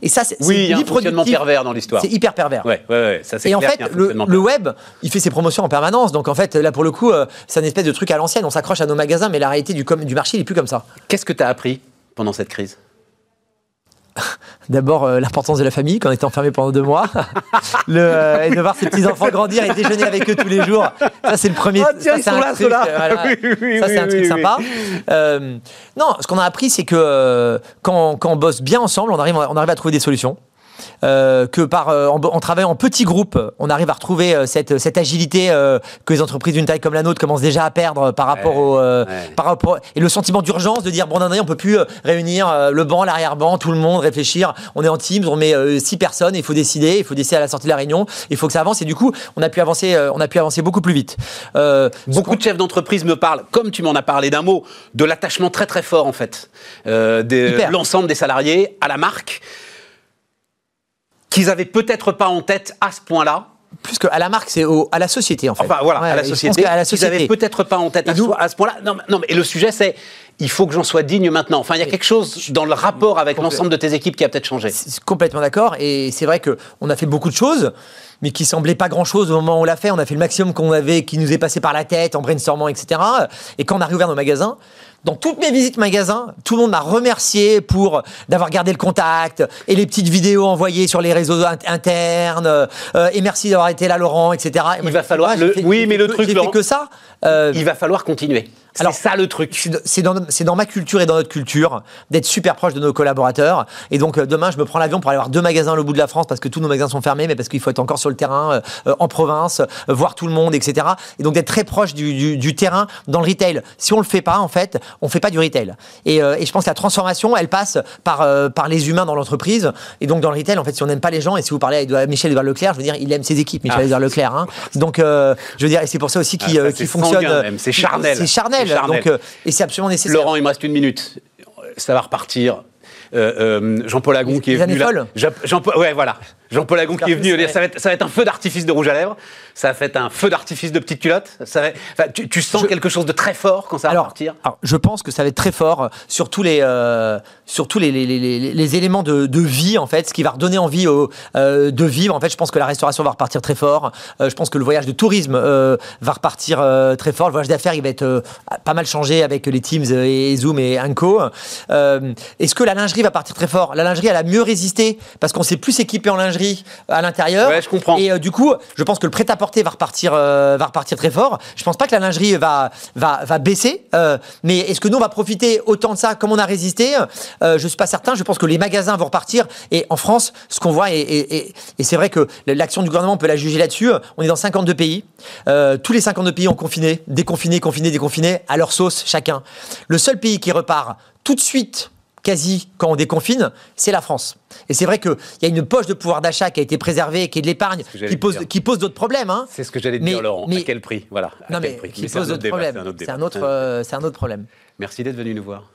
Et ça, c'est oui, il y a un fonctionnement pervers dans l'histoire. C'est hyper pervers. Ouais, ouais, ça, et en fait, le, web, il fait ses promotions en permanence. Donc en fait, là pour le coup, euh, c'est un espèce de truc à l'ancienne. On s'accroche à nos magasins, mais la réalité du, du marché, il n'est plus comme ça. Qu'est-ce que tu as appris pendant cette crise? D'abord, euh, l'importance de la famille, quand on était enfermé pendant deux mois. le, euh, et de voir ses petits-enfants grandir et déjeuner avec eux tous les jours. Ça, c'est le premier. Oh, tiens, ça, c'est un, là, ça, c'est un truc sympa. Euh, non, ce qu'on a appris, c'est que quand, quand, on bosse bien ensemble, on arrive, on arrive à trouver des solutions. Euh, que par en, travaillant en petits groupes, on arrive à retrouver cette, cette agilité que les entreprises d'une taille comme la nôtre commencent déjà à perdre par rapport au par rapport et le sentiment d'urgence de dire bon on peut plus réunir le banc, l'arrière-banc, tout le monde réfléchir. On est en Teams, on met six personnes, il faut décider, il faut décider à la sortie de la réunion, il faut que ça avance et du coup on a pu avancer, on a pu avancer beaucoup plus vite. Beaucoup de chefs d'entreprise me parlent, comme tu m'en as parlé d'un mot, de l'attachement très très fort en fait de l'ensemble des salariés à la marque qu'ils avaient peut-être pas en tête à ce point-là plus qu'à la marque, c'est à la société en fait. Enfin voilà, à la société. À la société. Ils n'avaient peut-être pas en tête à, ce, point-là. Non, non, mais le sujet c'est il faut que j'en sois digne maintenant. Enfin, il y a quelque chose dans le rapport avec l'ensemble de tes équipes qui a peut-être changé. Complètement d'accord. Et c'est vrai qu'on a fait beaucoup de choses, mais qui semblaient pas grand-chose au moment où on l'a fait. On a fait le maximum qu'on avait, qui nous est passé par la tête en brainstormant, etc. Et quand on a réouvert nos magasins, dans toutes mes visites magasins, tout le monde m'a remercié pour d'avoir gardé le contact et les petites vidéos envoyées sur les réseaux internes. Euh, et merci d'avoir été là, Laurent, etc. Il va falloir. oui, mais le truc, fait que ça. Euh, il va falloir continuer. C'est ça le truc. C'est dans, dans, ma culture et dans notre culture d'être super proche de nos collaborateurs. Et donc euh, demain, je me prends l'avion pour aller voir deux magasins au bout de la France parce que tous nos magasins sont fermés, mais parce qu'il faut être encore sur le terrain, en province, voir tout le monde, etc. Et donc d'être très proche du, du, du, terrain dans le retail. Si on le fait pas, en fait, on fait pas du retail. Et, euh, et, je pense que la transformation, elle passe par, euh, par les humains dans l'entreprise. Et donc dans le retail, en fait, si on n'aime pas les gens, et si vous parlez avec Michel Edouard Leclerc, je veux dire, il aime ses équipes, Michel ah. Edouard Leclerc. Hein. Donc, euh, je veux dire, et c'est pour ça aussi qu'il ah, fonctionne. C'est charnel. C'est charnel. Donc, et c'est absolument nécessaire. Laurent, il me reste une minute. Ça va repartir. Jean-Paul Agon qui est venu là. Jean ouais, voilà. Jean-Paul Agon qui est venu, ça va, être, ça va être un feu d'artifice de rouge à lèvres, ça va être un feu d'artifice de petites culottes. Ça va, tu, sens quelque chose de très fort quand ça va partir alors, Je pense que ça va être très fort sur tous les, euh, sur tous les, les, les, les éléments de, de, vie, en fait, ce qui va redonner envie au, euh, de vivre. En fait, je pense que la restauration va repartir très fort. Euh, je pense que le voyage de tourisme euh, va repartir euh, très fort. Le voyage d'affaires, il va être pas mal changé avec les Teams et Zoom et Anco. Est-ce que la lingerie va partir très fort? La lingerie, elle a mieux résisté parce qu'on s'est plus équipé en lingerie à l'intérieur. Ouais, je comprends. Et euh, du coup, je pense que le prêt-à-porter va repartir, euh, va repartir très fort. Je pense pas que la lingerie va, va, va baisser. Euh, mais est-ce que nous, on va profiter autant de ça comme on a résisté Je suis pas certain. Je pense que les magasins vont repartir. Et en France, ce qu'on voit, et, et, et c'est vrai que l'action du gouvernement, on peut la juger là-dessus. On est dans 52 pays. tous les 52 pays ont confiné, déconfiné, confiné, déconfiné, à leur sauce chacun. Le seul pays qui repart tout de suite quasi quand on déconfine, c'est la France. Et c'est vrai qu'il y a une poche de pouvoir d'achat qui a été préservée, qui est de l'épargne, qui pose, qui pose d'autres problèmes. Hein. C'est ce que j'allais dire, Laurent. Mais, à quel prix? Voilà. Non, mais qui pose d'autres problèmes. C'est un, autre, euh, c'est un autre problème. Merci d'être venu nous voir.